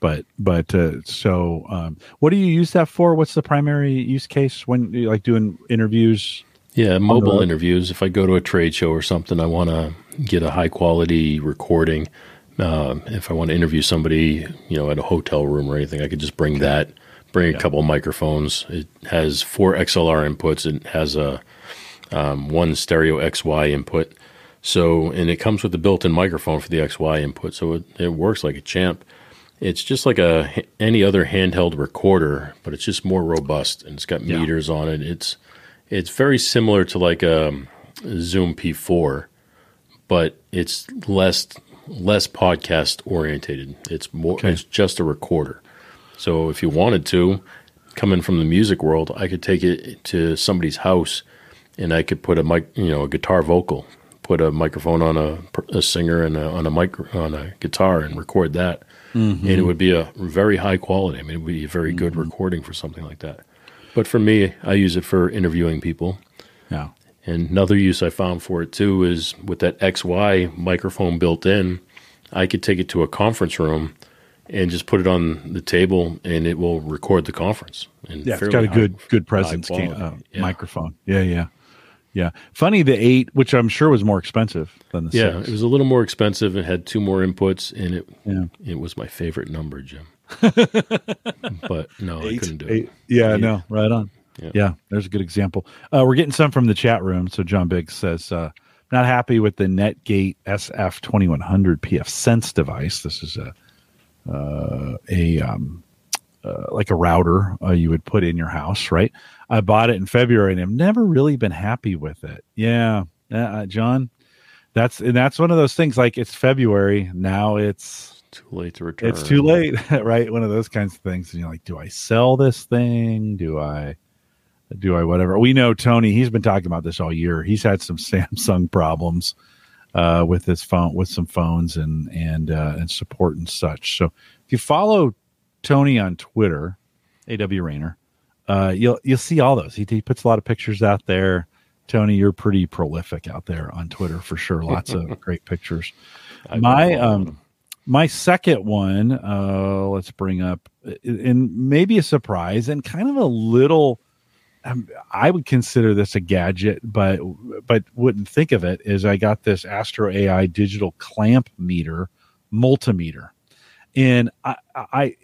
but but uh, so um, what do you use that for? What's the primary use case when you like doing interviews? Yeah mobile the- interviews. If i go to a trade show or something i want to get a high quality recording. Uh, if i want to interview somebody you know at a hotel room or anything i could just bring that bring yeah. a couple microphones. It has four xlr inputs it has a um, one stereo xy input. So and it comes with a built-in microphone for the xy input so it, it works like a champ it's just like a any other handheld recorder, but it's just more robust and it's got yeah. meters on it. It's it's very similar to like a Zoom P4, but it's less less podcast orientated. It's more okay. it's just a recorder. So if you wanted to, coming from the music world, I could take it to somebody's house and I could put a mic, you know, a guitar vocal, put a microphone on a, a singer and a, on a mic on a guitar and record that mm-hmm. and it would be a very high quality. I mean, it would be a very good mm-hmm. recording for something like that. But for me, I use it for interviewing people. Yeah. And another use I found for it too is with that XY microphone built in, I could take it to a conference room and just put it on the table and it will record the conference. And yeah, it's got a good high, good presence uh, yeah. microphone. Yeah, yeah. Yeah, funny the eight, which I'm sure was more expensive than the yeah, six. it was a little more expensive. It had two more inputs, and it yeah. it was my favorite number, Jim. <laughs> but no, eight, I couldn't do eight. it. Yeah, eight. no, right on. Yeah. yeah. there's a good example. Uh, we're getting some from the chat room. So John Biggs says, uh, Not happy with the Netgate SF2100 pfSense device. This is a uh, a um, uh, like a router uh, you would put in your house, right? I bought it in February and I've never really been happy with it. Yeah, uh, John, that's and that's one of those things. Like it's February now, it's too late to return. It's too late, <laughs> right? One of those kinds of things. And you're like, do I sell this thing? Do I? Do I whatever? We know Tony. He's been talking about this all year. He's had some <laughs> Samsung problems uh, with his phone, with some phones and and uh, and support and such. So if you follow Tony on Twitter, AW Rayner, uh, you'll you'll see all those. He, he puts a lot of pictures out there. Tony, you're pretty prolific out there on Twitter for sure. Lots of <laughs> great pictures. My um, my second one, uh, let's bring up, and maybe a surprise and kind of a little. Um, I would consider this a gadget, but but wouldn't think of it. Is I got this Astro AI digital clamp meter multimeter, and I, I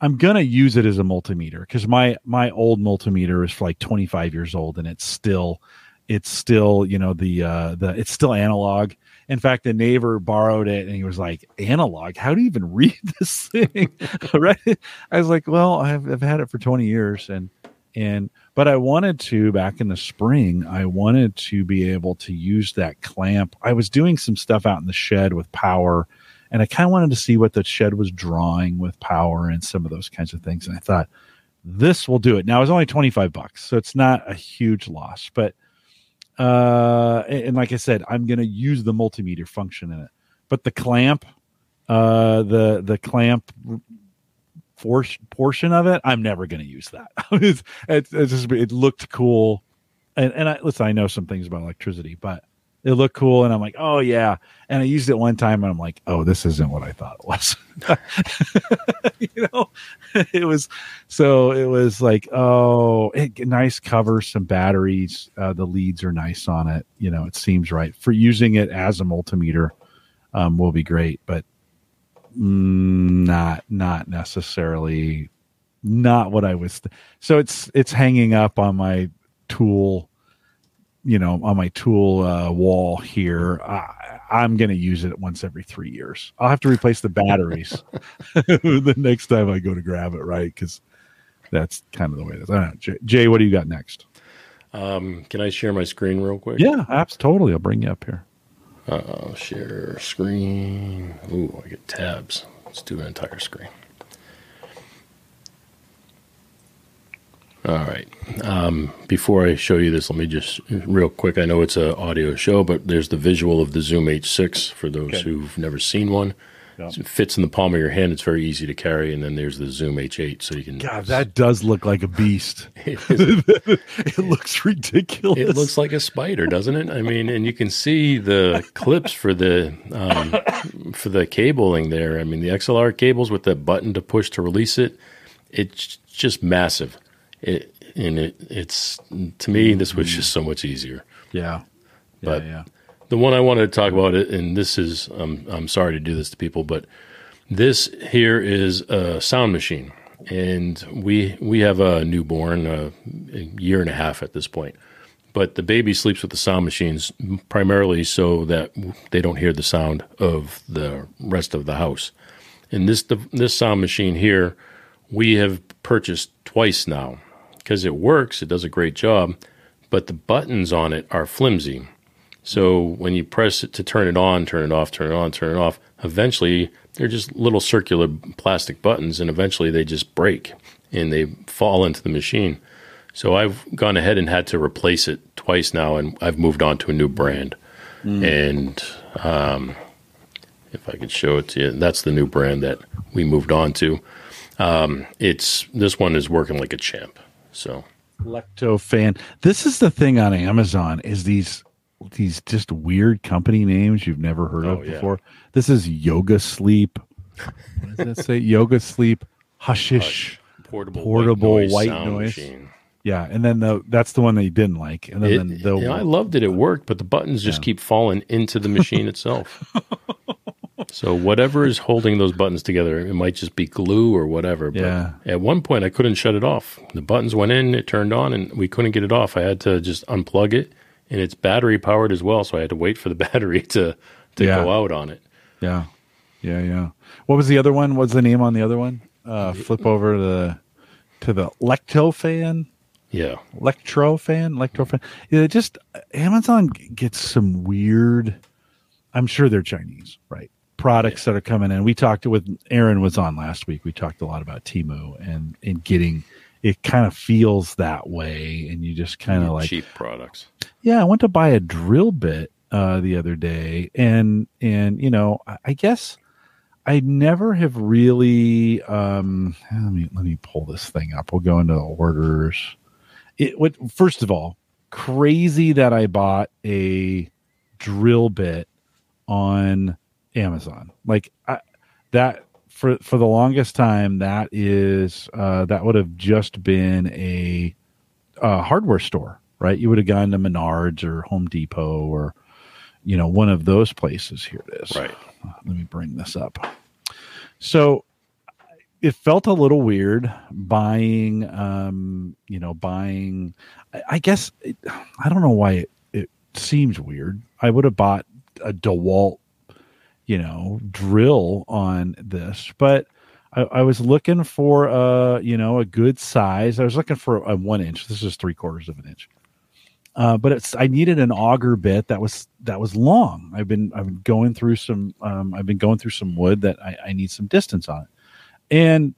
I'm gonna use it as a multimeter because my my old multimeter is like 25 years old and it's still it's still you know the uh the it's still analog in fact, the neighbor borrowed it and he was like, analog, how do you even <laughs> read this thing? <laughs> right. I was like, well, I've, I've had it for 20 years and, and, but I wanted to back in the spring, I wanted to be able to use that clamp. I was doing some stuff out in the shed with power and I kind of wanted to see what the shed was drawing with power and some of those kinds of things. And I thought, this will do it. Now it's only 25 bucks, so it's not a huge loss, but uh, and like I said, I'm going to use the multimeter function in it. But the clamp, uh, the the clamp force portion of it, I'm never going to use that. <laughs> it's, just, it looked cool, and and I listen. I know some things about electricity, but it looked cool. And i'm like oh yeah. And i used it one time and i'm like oh this isn't what i thought it was. <laughs> You know <laughs> it was so it was like oh it, nice cover some batteries uh, the leads are nice on it. You know it seems right. For using it as a multimeter um, will be great but not not necessarily not what i was th- so it's it's hanging up on my tool you know, on my tool uh, wall here. I, I'm going to use it once every three years. I'll have to replace the batteries <laughs> the next time I go to grab it, right? Because that's kind of the way it is. I. Jay, Jay, what do you got next? Um, can I share my screen real quick? Yeah, apps totally. I'll bring you up here. Uh, share screen. Ooh, I get tabs. Let's do an entire screen. All right. Um, before I show you this, let me just real quick. I know it's an audio show, but there's the visual of the Zoom H6 for those okay. who've never seen one. Yep. It fits in the palm of your hand. It's very easy to carry, and then there's the Zoom H8, so you can. God, that does look like a beast. <laughs> <laughs> it looks ridiculous. It looks like a spider, doesn't it? I mean, and you can see the clips for the um, for the cabling there. I mean, the XLR cables with the button to push to release it. It's just massive. It, and it, it's to me this was just so much easier. Yeah, but yeah, the one I wanted to talk about, it and this is um, I'm sorry to do this to people, but this here is a sound machine, and we we have a newborn, uh, a year and a half at this point. But the baby sleeps with the sound machines primarily so that they don't hear the sound of the rest of the house. And this the, this sound machine here, we have purchased twice now because it works, it does a great job, but the buttons on it are flimsy. So when you press it to turn it on, turn it off, turn it on, turn it off, eventually they're just little circular plastic buttons and eventually they just break and they fall into the machine. So I've gone ahead and had to replace it twice now and I've moved on to a new brand. Mm. And um, if I could show it to you, that's the new brand that we moved on to. Um, it's this one is working like a champ. So LectroFan. This is the thing on Amazon is these these just weird company names you've never heard oh, of before. Yeah. This is Yoga Sleep. What does that say? <laughs> Yoga Sleep Hushish portable uh, portable white noise. White noise. Yeah, and then the that's the one that you didn't like, and then, it, then the know, I loved it. It worked, but the buttons just yeah. keep falling into the machine itself. <laughs> So whatever is holding those buttons together, it might just be glue or whatever. But yeah. At one point, I couldn't shut it off. The buttons went in, it turned on, and we couldn't get it off. I had to just unplug it and it's battery powered as well. So I had to wait for the <laughs> battery to to Yeah. go out on it. Yeah, yeah, yeah. What was the other one? What's the name on the other one? Uh, flip over to the to the LectroFan, Yeah, Electrofan, Electrofan. Yeah, just Amazon gets some weird. I'm sure they're Chinese, right? Products that are coming in. We talked with Aaron was on last week. We talked a lot about Temu and and getting it kind of feels that way, and you just kind of like cheap products. yeah, I went to buy a drill bit uh, the other day, and and you know, I, I guess I never have really. Um, let me let me pull this thing up. We'll go into orders. It what first of all, crazy that I bought a drill bit on Amazon. Like I, that for for the longest time, that is uh, that would have just been a uh, hardware store, right? You would have gone to Menards or Home Depot or you know one of those places. Here it is. Right. Let me bring this up. So it felt a little weird buying, um, you know, buying. I, I guess it, I don't know why it, it seems weird. I would have bought a DeWalt, you know, drill on this, but I, I was looking for a, you know, a good size. I was looking for a one inch. This is three quarters of an inch. Uh, but it's I needed an auger bit that was that was long. I've been I've been going through some um, I've been going through some wood that I, I need some distance on it, and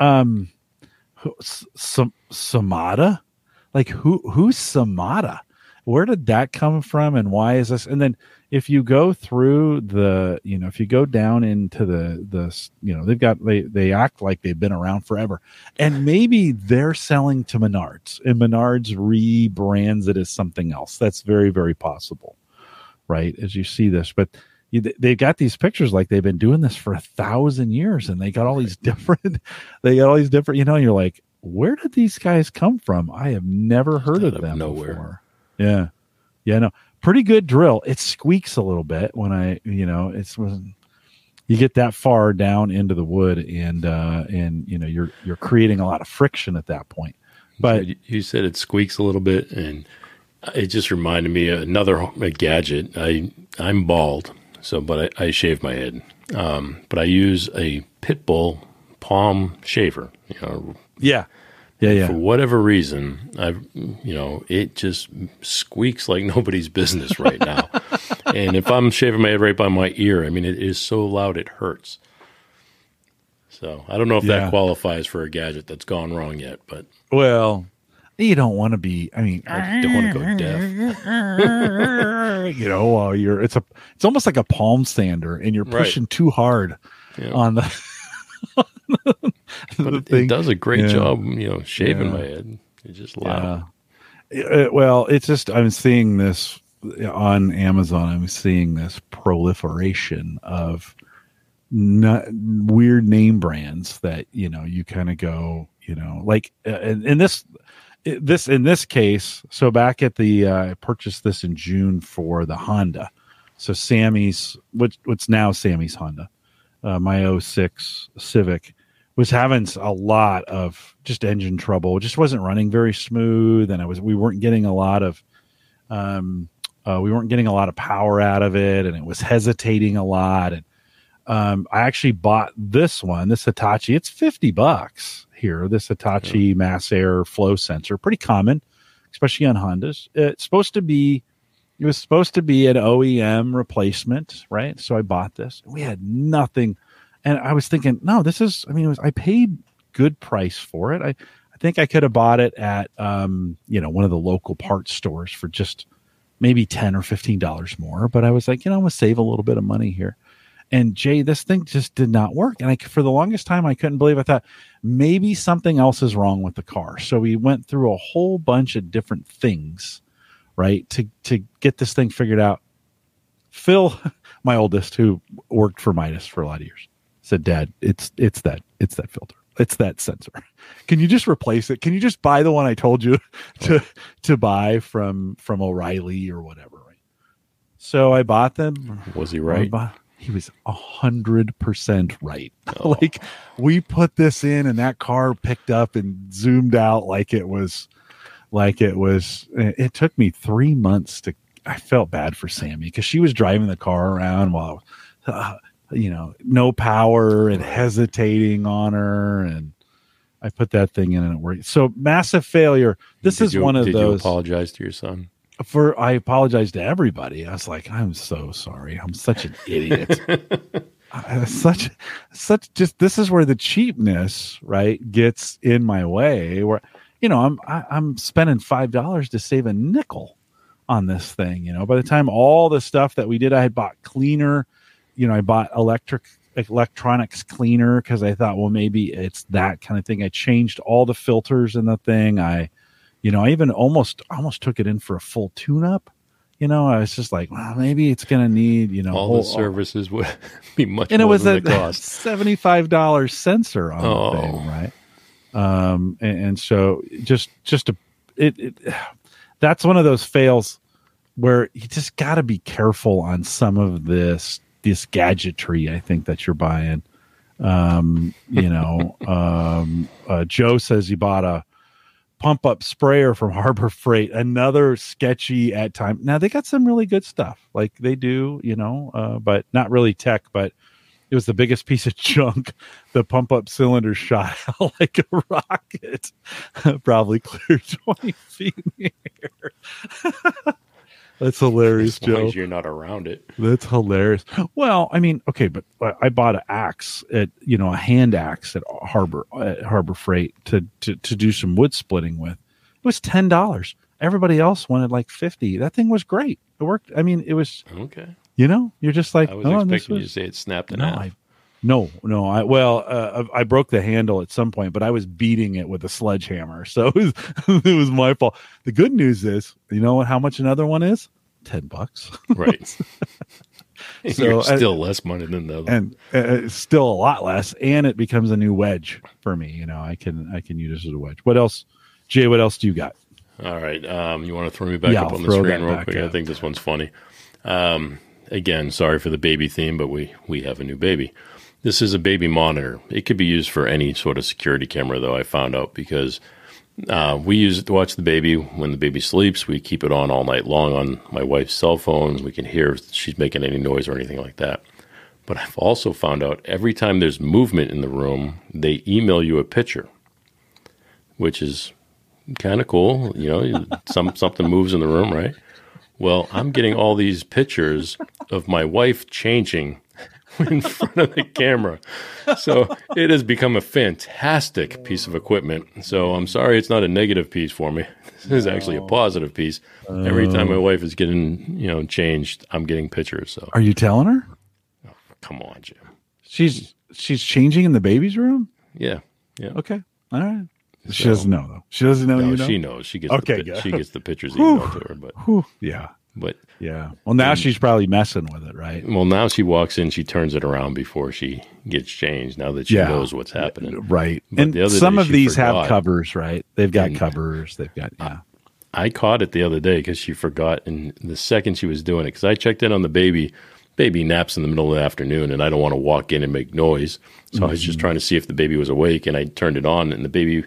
um, who- S- Sam- Samada, like who who's Samada? Where did that come from, and why is this? And then if you go through the you know if you go down into the the you know they've got they they act like they've been around forever. And maybe they're selling to menards and menards rebrands it as something else. That's very very possible right as you see this. But they've got these pictures like they've been doing this for a thousand years and they got all these <laughs> different they got all these different you know you're like where did these guys come from? I have never heard of them nowhere. before. Yeah. Yeah no pretty good drill it squeaks a little bit when i you know it's when you get that far down into the wood and uh and you know you're you're creating a lot of friction at that point but you, said it squeaks a little bit, and it just reminded me of another a gadget. I I'm bald, so but I, I shave my head. Um, but I use a pit bull palm shaver. You know, yeah yeah yeah for whatever reason, I you know it just squeaks like <laughs> nobody's business right now. and if I'm shaving my head right by my ear, I mean it is so loud it hurts. So I don't know if Yeah. that qualifies for a gadget that's gone wrong yet, but well you don't want to be i mean I don't want to go deaf. <laughs> you know while you're it's a it's almost like a palm sander and you're Right. pushing too hard Yeah. on the, <laughs> <laughs> but it, it does a great Yeah. job, you know, shaving Yeah. my head. It's just loud. Yeah. Uh, well, it's just I'm seeing this on Amazon. I'm seeing this proliferation of not, weird name brands that you know you kind of go, you know, like uh, in, in this this in this case. So back at the uh, I purchased this in June for the Honda. So Sammy's what what's now Sammy's Honda, uh, my 06 Civic was having a lot of just engine trouble. It just wasn't running very smooth, and I was we weren't getting a lot of um, uh, we weren't getting a lot of power out of it, and it was hesitating a lot. And um, I actually bought this one, this Hitachi. It's fifty bucks here. This Hitachi Mass Air flow sensor, pretty common, especially on Hondas. It's supposed to be. It was supposed to be an OEM replacement, right? So I bought this. We had nothing and I was thinking, no, this is. I mean, it was, I paid good price for it. I, I think I could have bought it at, um, you know, one of the local parts stores for just maybe ten or fifteen dollars more. But I was like, you know, I'm gonna save a little bit of money here. And Jay, this thing just did not work. And I, for the longest time, I couldn't believe. I thought maybe something else is wrong with the car. So we went through a whole bunch of different things, right, to to get this thing figured out. Phil, <laughs> my oldest, who worked for Midas for a lot of years, said, "Dad, it's it's that it's that filter, it's that sensor. <laughs> Can you just replace it? Can you just buy the one I told you <laughs> to to buy from from O'Reilly or whatever?" Right. So I bought them. Was he right? he was a hundred percent right. <laughs> Oh. like we put this in, and that car picked up and zoomed out like it was like it was. It took me three months to. I felt bad for Sammy because she was driving the car around while, uh, you know, no power and hesitating on her, and I put that thing in and it worked. So massive failure. This Did is you- one of did those you apologize to your son? for I apologize to everybody. I was like, I'm so sorry. I'm such an idiot. <laughs> I- such such just this is where the cheapness right gets in my way where you know i'm I, i'm spending five dollars to save a nickel on this thing you know by the time all the stuff that we did i had bought cleaner you know i bought electric electronics cleaner because i thought well maybe it's that kind of thing i changed all the filters in the thing i you know i even almost almost took it in for a full tune up you know i was just like well maybe it's gonna need you know All whole- the services would <laughs> be much and it was than a <laughs> seventy-five dollars sensor on Oh. the thing, right? Um, and, and so just just a it, it <sighs> that's one of those fails where you just got to be careful on some of this this gadgetry. I think that you're buying. Um, you know, <laughs> um, uh, Joe says he bought a pump up sprayer from Harbor Freight. Another sketchy at time. Now they got some really good stuff, like they do, you know, uh, but not really tech. But it was the biggest piece of <laughs> junk. The pump up cylinder shot <laughs> out like a rocket, probably cleared twenty feet in the air. That's hilarious, As long Joe. as you're not around it. That's hilarious. Well, I mean, okay, but I bought an axe at you know a hand axe at Harbor at Harbor Freight to to to do some wood splitting with. It was ten dollars. Everybody else wanted like fifty. That thing was great. It worked. I mean, it was Okay. you know you're just like I was oh, expecting you to say it snapped in no, half. I, no, no. I well, uh, I broke the handle at some point, but I was beating it with a sledgehammer, <laughs> so it was it was my fault. The good news is, you know how much another one is? Ten bucks. <laughs> right. <laughs> So, uh, still less money than the other. and uh, still a lot less and it becomes a new wedge for me you know i can i can use it as a wedge what else jay what else do you got All right. Um, you want to throw me back Yeah, up on the screen real quick? I think this one's funny. Um, again, sorry for the baby theme, but we, we have a new baby. This is a baby monitor. It could be used for any sort of security camera, though, I found out, because uh, we use it to watch the baby when the baby sleeps. We keep it on all night long on my wife's cell phone. We can hear if she's making any noise or anything like that. But I've also found out every time there's movement in the room, they email you a picture, which is kind of cool. You know, some something moves in the room, right? Well, I'm getting all these pictures of my wife changing <laughs> in front of the camera. So it has become a fantastic piece of equipment. So I'm sorry it's not a negative piece for me. <laughs> This is actually a positive piece. Every time my uh. wife is getting, you know, changed, I'm getting pictures. So are you telling her oh, come on, Jim. she's she's changing in the baby's room Yeah. Yeah. okay all right she So- doesn't know though she doesn't know No, you know she knows. She gets Okay, the, she gets the pictures emailed to her, but Whew. yeah but yeah well now she's probably messing with it right well now she walks in, she turns it around before she gets changed. Now that she Yeah. knows what's happening, right But and the other some of these have covers right they've got And- covers they've got yeah I caught it the other day because she forgot. And the second she was doing it, because I checked in on the baby, baby naps in the middle of the afternoon, and I don't want to walk in and make noise. So I was Mm-hmm. just trying to see if the baby was awake, and I turned it on, and the baby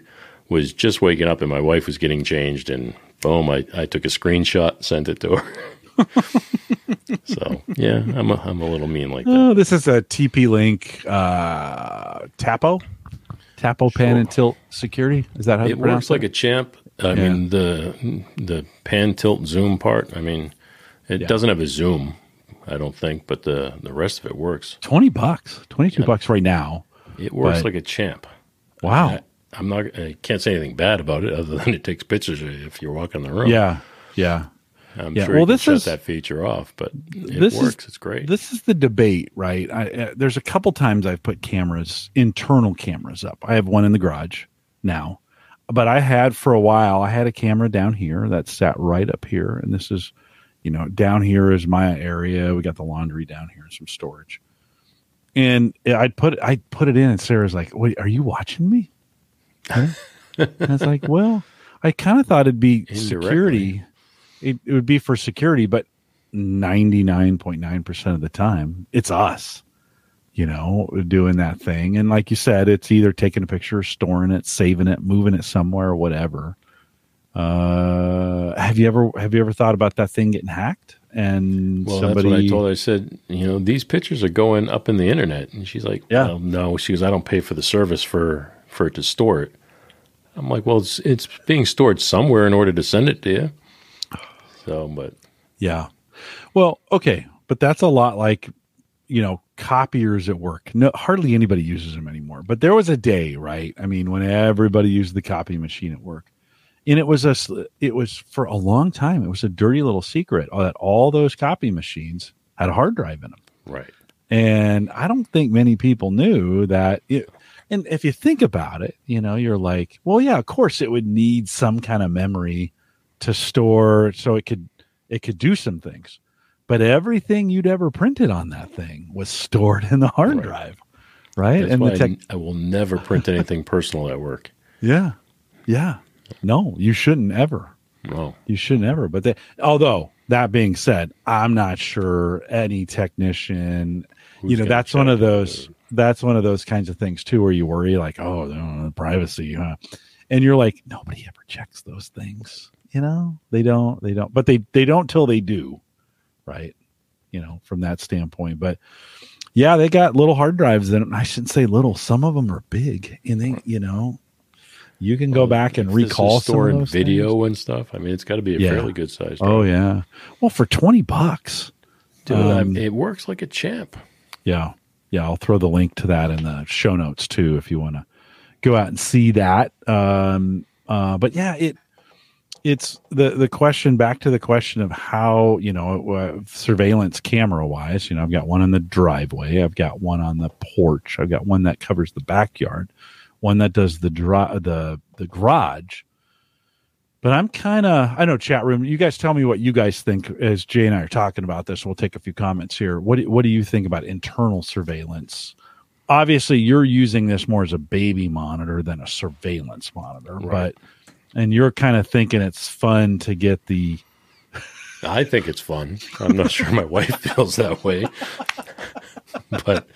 was just waking up, and my wife was getting changed, and boom, I, I took a screenshot, sent it to her. <laughs> so yeah, I'm a, I'm a little mean like that. Oh, this is a TP Link uh, Tapo, Tapo pan and tilt security. Is that how It pronounce works like it? a champ. I Yeah. mean the the pan tilt zoom part. I mean, it Yeah. doesn't have a zoom. I don't think, but the the rest of it works. Twenty bucks, twenty two bucks right now. It works But- like a champ. Wow. I, I'm not. I can't say anything bad about it, other <laughs> than it takes pictures if you're walking the room. yeah, yeah. I'm Yeah, sure well, you can this shut is- that feature off, but it this is- works. it's great. This is the debate, right? I, uh, there's a couple times I've put cameras, internal cameras up. I have one in the garage now, but I had for a while. I had a camera down here that sat right up here, and this is, you know, down here is my area. We got the laundry down here and some storage. And I'd put I put it in, and Sarah's like, "Wait, are you watching me?" Huh? I was like, "Well, I kind of thought it'd be Indirectly. security. It, it would be for security, but 99.9% of the time it's us you know doing that thing and like you said it's either taking a picture storing it saving it moving it somewhere or whatever Uh, have you ever have you ever thought about that thing getting hacked? And Well, somebody, that's what I told her. I said, you know, these pictures are going up in the internet, and she's like, Yeah. well, no. She goes, I don't pay for the service for for it to store it. I'm like, well, it's it's being stored somewhere in order to send it to you. So, but Yeah. Well, okay, but that's a lot like you know copiers at work. No, hardly anybody uses them anymore. But there was a day, right? I mean, when everybody used the copy machine at work, and it was a it was for a long time. It was a dirty little secret that all those copy machines had a hard drive in them. right, And I don't think many people knew that. It, and if you think about it, you know, you're like, well, yeah, of course it would need some kind of memory to store so it could it could do some things. But everything you'd ever printed on that thing was stored in the hard Right. drive, right? that's and the tech, I, I will never print anything <laughs> personal at work. yeah, yeah, no, you shouldn't ever. No, You shouldn't ever. But they, although that being said, I'm not sure any technician, Who's you know, that's one of those, that's one of those kinds of things too, where you worry like, oh, no, privacy, huh? And you're like, nobody ever checks those things, you know, they don't, they don't, but they, they don't till they do. Right. You know, from that standpoint, but yeah, they got little hard drives in it. I shouldn't say little. Some of them are big and they, you know, you can go Well, back and recall storing video things. and stuff. I mean, it's got to be a Yeah. fairly good size. Oh yeah. Well, for twenty bucks. Dude, Um, it works like a champ. Yeah. Yeah. I'll throw the link to that in the show notes too if you want to go out and see that. Um, uh, but yeah, it it's the the question back to the question of how you know uh, surveillance camera wise. You know, I've got one in the driveway. I've got one on the porch. I've got one that covers the backyard. One that does the dri- the the garage. But I'm kind of I know chat room. You guys tell me what you guys think as Jay and I are talking about this. We'll take a few comments here. What do, what do you think about internal surveillance? Obviously, you're using this more as a baby monitor than a surveillance monitor, Right. but and you're kind of thinking it's fun to get the I think it's fun. I'm not sure my wife feels that way, but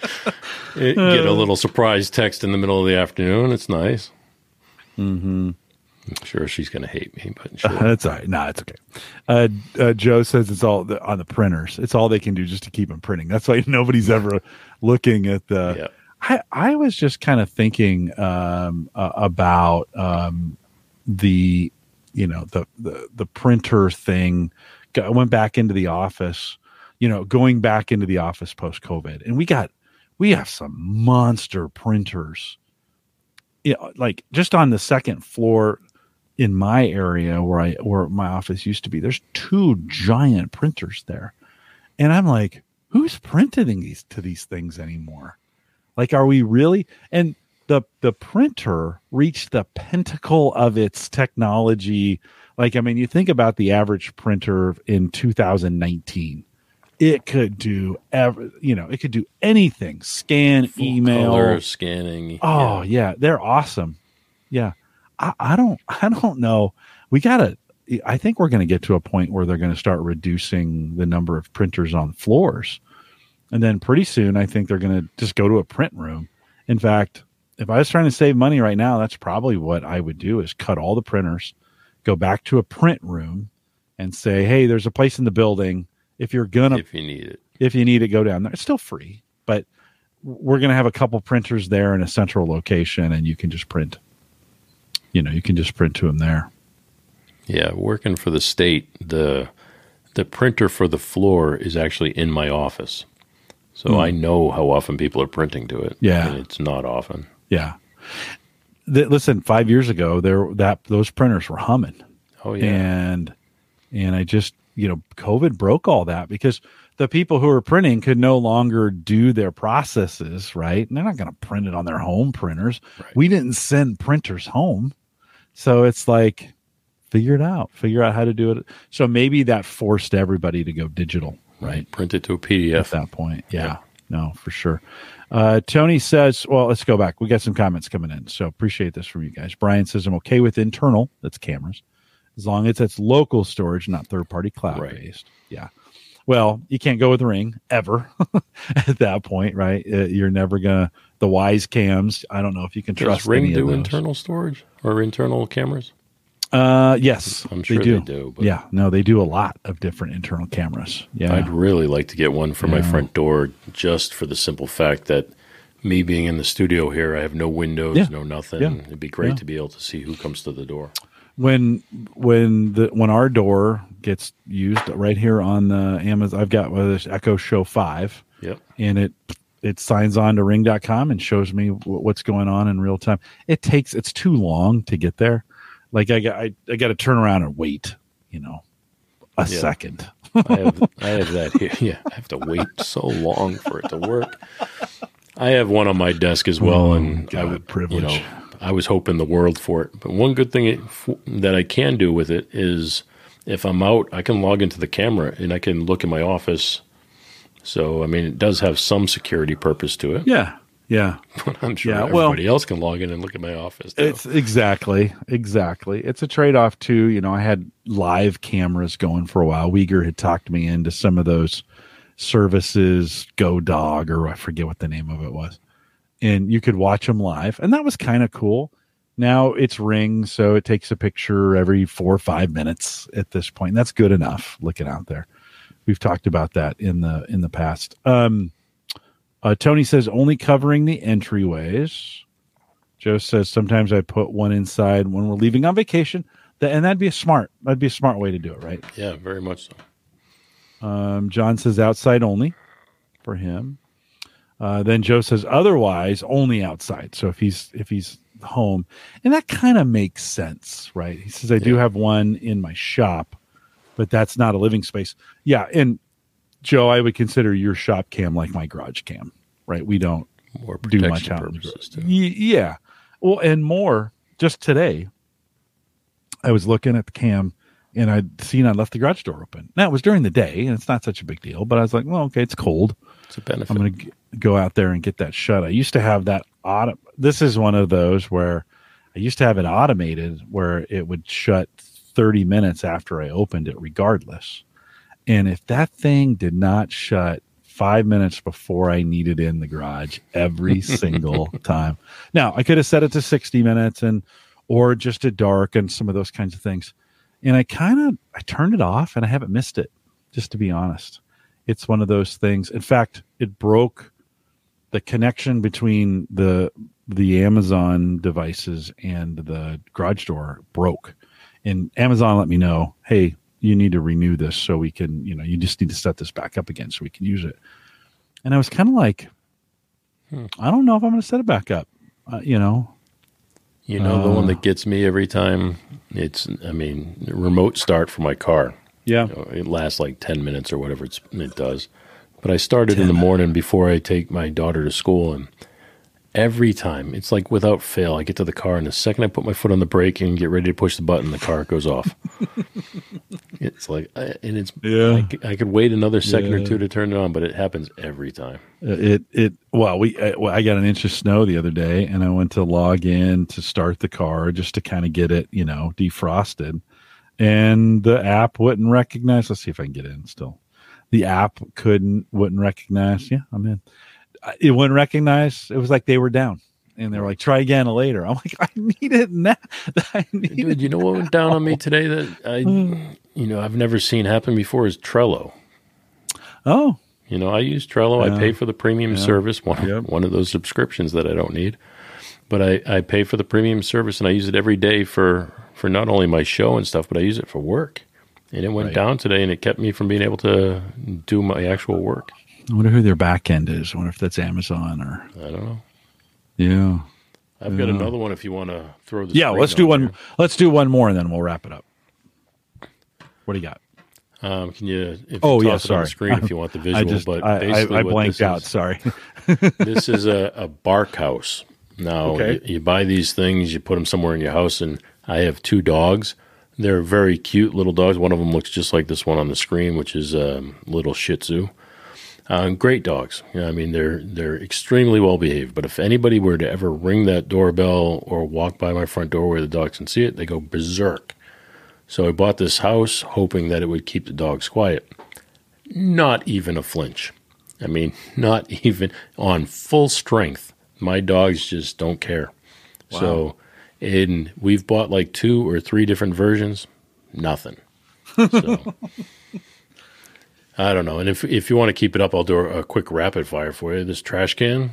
it, get a little surprise text in the middle of the afternoon. It's nice. mm-hmm. I'm sure she's going to hate me, but <laughs> sure. That's all right. No, it's okay. Uh, uh, Joe says it's all the, on the printers. It's all they can do just to keep them printing. That's why <laughs> nobody's ever looking at the. yeah. I, I was just kind of thinking um, uh, about um, the, you know, the, the the printer thing. I went back into the office, you know, going back into the office post COVID, and we got we have some monster printers. Yeah, like just on the second floor in my area where I where my office used to be. There's two giant printers there, and I'm like, who's printing these to these things anymore? Like, are we really? And the the printer reached the pentacle of its technology. Like, I mean, you think about the average printer in 2019. It could do ever, you know, it could do anything. Scan, Full email. scanning. Oh yeah, they're awesome. Yeah, I, I don't, <laughs> I don't know. We gotta. I think we're going to get to a point where they're going to start reducing the number of printers on floors, and then pretty soon, I think they're going to just go to a print room. In fact, if I was trying to save money right now, that's probably what I would do: is cut all the printers, go back to a print room, and say, "Hey, there's a place in the building. If you're gonna if you need it. if you need it, go down there. It's still free, but we're going to have a couple printers there in a central location, and you can just print. You know, you can just print to them there. Yeah, working for the state, the the printer for the floor is actually in my office. So hmm. I know how often people are printing to it. Yeah. And it's not often. Yeah. Th- listen, five years ago, there that those printers were humming, Oh yeah. and and I just you know, COVID broke all that because the people who are printing could no longer do their processes right, and they're not going to print it on their home printers. Right. We didn't send printers home, so it's like figure it out, figure out how to do it. So maybe that forced everybody to go digital, right? Print it to a PDF At that point, yeah, Yeah. no, for sure. Uh, Tony says, well, let's go back. We got some comments coming in, so appreciate this from you guys. Brian says, I'm okay with internal, that's cameras, as long as it's local storage, not third party cloud Right. based. Yeah. Well, you can't go with Ring ever <laughs> at that point, right? Uh, you're never gonna the Wyze cams. I don't know if you can Does trust Ring any do of those. internal storage or internal cameras? Uh, yes, I'm sure they do. they do, yeah, no, they do a lot of different internal cameras. Yeah, I'd really like to get one for my front door just for the simple fact that me being in the studio here, I have no windows, Yeah. no nothing. Yeah. It'd be great Yeah. to be able to see who comes to the door. when when the when our door gets used right here on the Amazon, I've got uh, this Echo Show Five, Yep. and it it signs on to Ring.com and shows me w- what's going on in real time. It takes it's too long to get there. Like I got I, I got to turn around and wait, you know, a Yeah. second. I have I <laughs> have that here. Yeah, I have to wait so long for it to work. I have one on my desk as well, Oh, and I would privilege. You know, I was hoping the world for it. But one good thing it, f- that I can do with it is, if I'm out, I can log into the camera and I can look in my office. So I mean, it does have some security purpose to it. Yeah, yeah. <laughs> But I'm sure Yeah, well- everybody else can log in and look at my office. Too. It's exactly, exactly. It's a trade off too. You know, I had live cameras going for a while. Uyghur had talked me into some of those services, Go Dog, or I forget what the name of it was. And you could watch them live, and that was kind of cool. Now it's Ring, so it takes a picture every four or five minutes at this point. That's good enough looking out there. We've talked about that in the in the past. Um, uh, Tony says only covering the entryways. Joe says sometimes I put one inside when we're leaving on vacation, That and that'd be a smart. That'd be a smart way to do it, right? yeah, very much so. Um, John says outside only for him. Uh, then Joe says otherwise only outside. So if he's if he's home, and that kind of makes sense, right? He says I do have one in my shop, but that's not a living space. Yeah, and Joe, I would consider your shop cam like my garage cam, right? We don't More do much out in purposes Y- yeah. Well, and more. Just today, I was looking at the cam and I'd seen I left the garage door open. Now it was during the day and it's not such a big deal, but I was like, well, okay, it's cold. It's a benefit. I'm going to go out there and get that shut. I used to have that auto. This is one of those where I used to have it automated where it would shut 30 minutes after I opened it, regardless. And if that thing did not shut five minutes before I needed in the garage every <laughs> single time. Now I could have set it to 60 minutes and or just to dark and some of those kinds of things. And I kind of I turned it off and I haven't missed it, just to be honest. It's one of those things. In fact, it broke the connection between the the Amazon devices and the garage door broke. And Amazon let me know, hey, you need to renew this so we can, you know, you just need to set this back up again so we can use it. And I was kind of like, Hmm. I don't know if I'm going to set it back up. Uh, you know, You know, the one Uh, that gets me every time, it's, I mean, remote start for my car. yeah, You know, it lasts like 10 minutes or whatever it's, it does. But I started in the morning before I take my daughter to school. And every time, it's like without fail, I get to the car. And the second I put my foot on the brake and get ready to push the button, the car goes off. <laughs> it's like, I- and it's, Yeah. I could wait another second or two to turn it on, but it happens every time. Uh, it it well we I, well, I got an inch of snow the other day and I went to log in to start the car just to kind of get it you know defrosted and the app wouldn't recognize let's see if I can get in still the app couldn't wouldn't recognize yeah I'm in Uh, it wouldn't recognize it was like they were down and they were like try again later I'm like <laughs> I need it now <laughs> I need Dude, you know what went down on me today that I, <sighs> you know, I've never seen happen before is Trello. oh You know, I use Trello. Yeah. I pay for the premium Yeah. service, one, Yep. one of those subscriptions that I don't need. But I, I pay for the premium service and I use it every day for, for not only my show and stuff, but I use it for work. And it went Right. down today and it kept me from being able to do my actual work. I wonder who their back end is I wonder if that's Amazon or I don't know. yeah I've got another one if you want to throw the Yeah, let's do one. here. Let's do one more, and then we'll wrap it up. What do you got? Um, can you, if Oh, toss yeah, on sorry. the screen if you want the <laughs> visual, I just but I, basically I, I blanked out. is- Sorry. <laughs> this is a, a bark house. Now Okay. you, you buy these things, you put them somewhere in your house, and I have two dogs. They're very cute little dogs. One of them looks just like this one on the screen, which is a little Shih Tzu. Uh, great dogs. You know, I mean, they're they're extremely well behaved. But if anybody were to ever ring that doorbell or walk by my front door where the dogs can see it, they go berserk. So I bought this house hoping that it would keep the dogs quiet. Not even a flinch. I mean, <laughs> not even on full strength. My dogs just don't care. So and we've bought like two or three different versions. Nothing. <laughs> So, I don't know. And if if you want to keep it up, I'll do a, quick rapid fire for you. This trash can,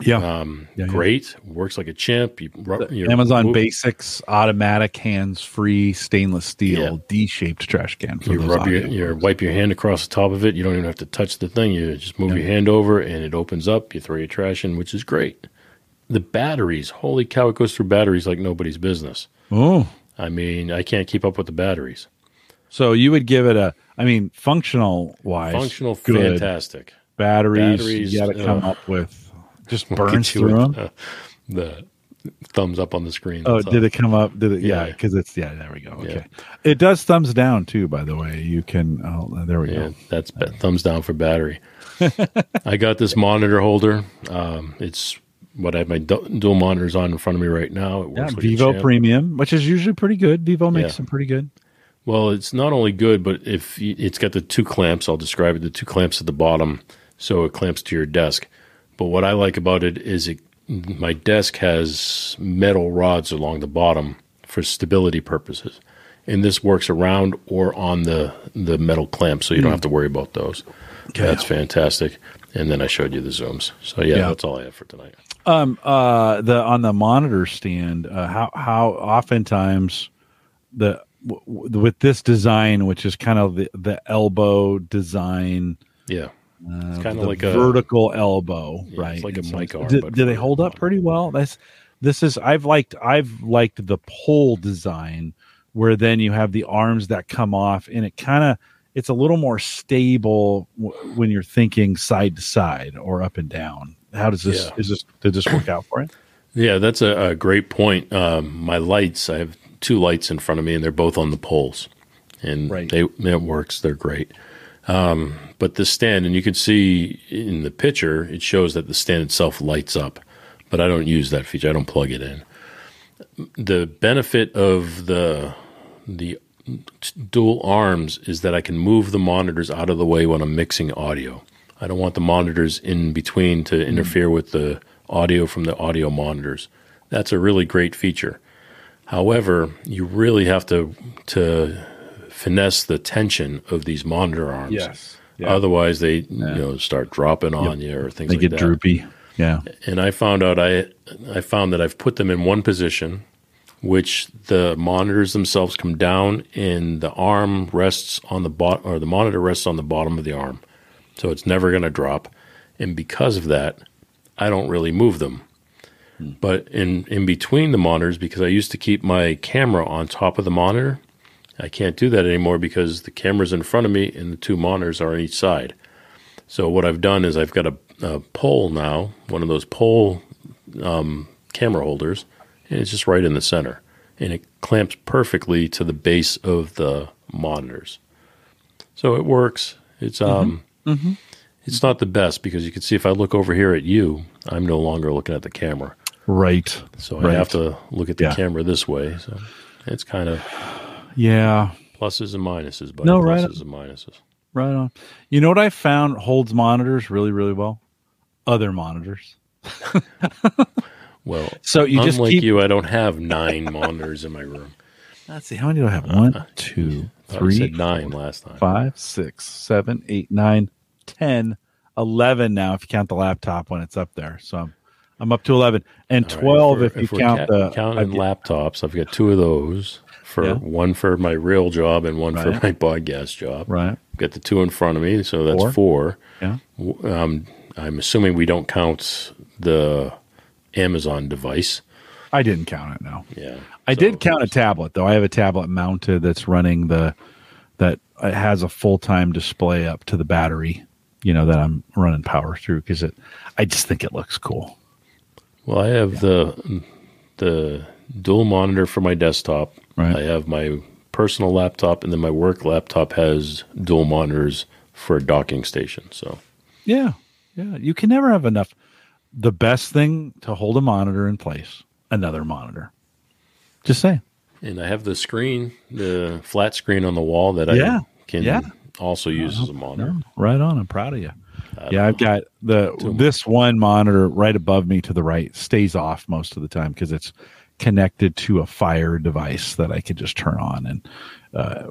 Yeah. um, Yeah, yeah. great, works like a champ. You, Amazon move- Basics automatic hands-free stainless steel Yeah. D-shaped trash can You rub your, you wipe your hand across the top of it. You don't even have to touch the thing. You just move your hand over, and it opens up. You throw your trash in, which is great. The batteries, holy cow! It goes through batteries like nobody's business. Oh, I mean, I can't keep up with the batteries. So you would give it a? I mean, functional wise, Functional, good. fantastic. batteries. Batteries, you got to come uh, up with just burns through them. uh, the thumbs up on the screen. Oh, did it come up? Did it? Yeah, Yeah. because it's yeah. There we go. Yeah. Okay, it does thumbs down too. By the way, you can. Oh, there we Yeah, go. that's ba- thumbs down for battery. <laughs> I got this monitor holder. Um, it's what I have my du- dual monitors on in front of me right now. It Yeah, works like Vivo. Premium, which is usually pretty good. Vivo makes Yeah. them pretty good. Well, it's not only good, but if you, it's got the two clamps, I'll describe it. The two clamps at the bottom, so it clamps to your desk. But what I like about it is it, my desk has metal rods along the bottom for stability purposes, and this works around or on the the metal clamp, so you don't have to worry about those. That's fantastic. And then I showed you the zooms. So yeah, Yeah. that's all I have for tonight. Um, uh, the on the monitor stand, uh, how how oftentimes the w- with this design, which is kind of the the elbow design, Yeah, it's uh, kind of like a vertical elbow, Yeah, right? it's like a And so mic arm, Do, do they hold up pretty well? That's this is I've liked I've liked the pole design where then you have the arms that come off, and it kind of it's a little more stable w- when you're thinking side to side or up and down. How does this Yeah. is this did this work out for it? Yeah, that's a, a great point. Um, my lights, I have two lights in front of me, and they're both on the poles, and Right. they it works. They're great. Um, but the stand, and you can see in the picture, it shows that the stand itself lights up, but I don't use that feature. I don't plug it in. The benefit of the the dual arms is that I can move the monitors out of the way when I'm mixing audio. I don't want the monitors in between to interfere with the audio from the audio monitors. That's a really great feature. However, you really have to to finesse the tension of these monitor arms. Yes. Otherwise, they you know start dropping on you or things like that. they like get that droopy. Yeah. and I found out I I found that I've put them in one position, which the monitors themselves come down, and the arm rests on the bot or the monitor rests on the bottom of the arm, so it's never going to drop. And because of that, I don't really move them. But in in between the monitors, because I used to keep my camera on top of the monitor, I can't do that anymore because the camera's in front of me and the two monitors are on each side. So what I've done is I've got a, a pole now, one of those pole um, camera holders, and it's just right in the center, and it clamps perfectly to the base of the monitors. So it works. It's um, it's not the best because you can see if I look over here at you, I'm no longer looking at the camera, Right. so Right. I have to look at the Yeah. camera this way. So it's kind of Yeah. pluses and minuses, but No, pluses right. and minuses. Right on. You know what I found holds monitors really, really well? Other monitors. Well, <laughs> So you just unlike keep. you, I don't have nine monitors in my room. Let's see. How many do I have? Uh, One, two, three, said nine last time. five, six, seven, eight, nine, ten, eleven. Now, if you count the laptop when it's up there, so I'm, I'm up to eleven, and All right, twelve if, you count ca- the. counting I- laptops. I've got two of those for Yeah. one for my real job and one Right. for my podcast job. right. I've got the two in front of me, so that's Four. four. Yeah. Um, I'm assuming we don't count the Amazon device. I didn't count it. No. Yeah, I So- did count a tablet though. I have a tablet mounted that's running the that it has a full time display up to the battery. You know that I'm running power through because it. I just think it looks cool. Well, I have the the dual monitor for my desktop. Right. I have my personal laptop, and then my work laptop has dual monitors for a docking station. So Yeah, yeah. You can never have enough. The best thing to hold a monitor in place, another monitor. Just say. And I have the screen, the flat screen on the wall that Yeah, I can yeah. also use as a uh-huh. monitor. No, right on. I'm proud of you. Yeah, I've got the this one monitor right above me to the right stays off most of the time because it's connected to a fire device that I could just turn on and uh,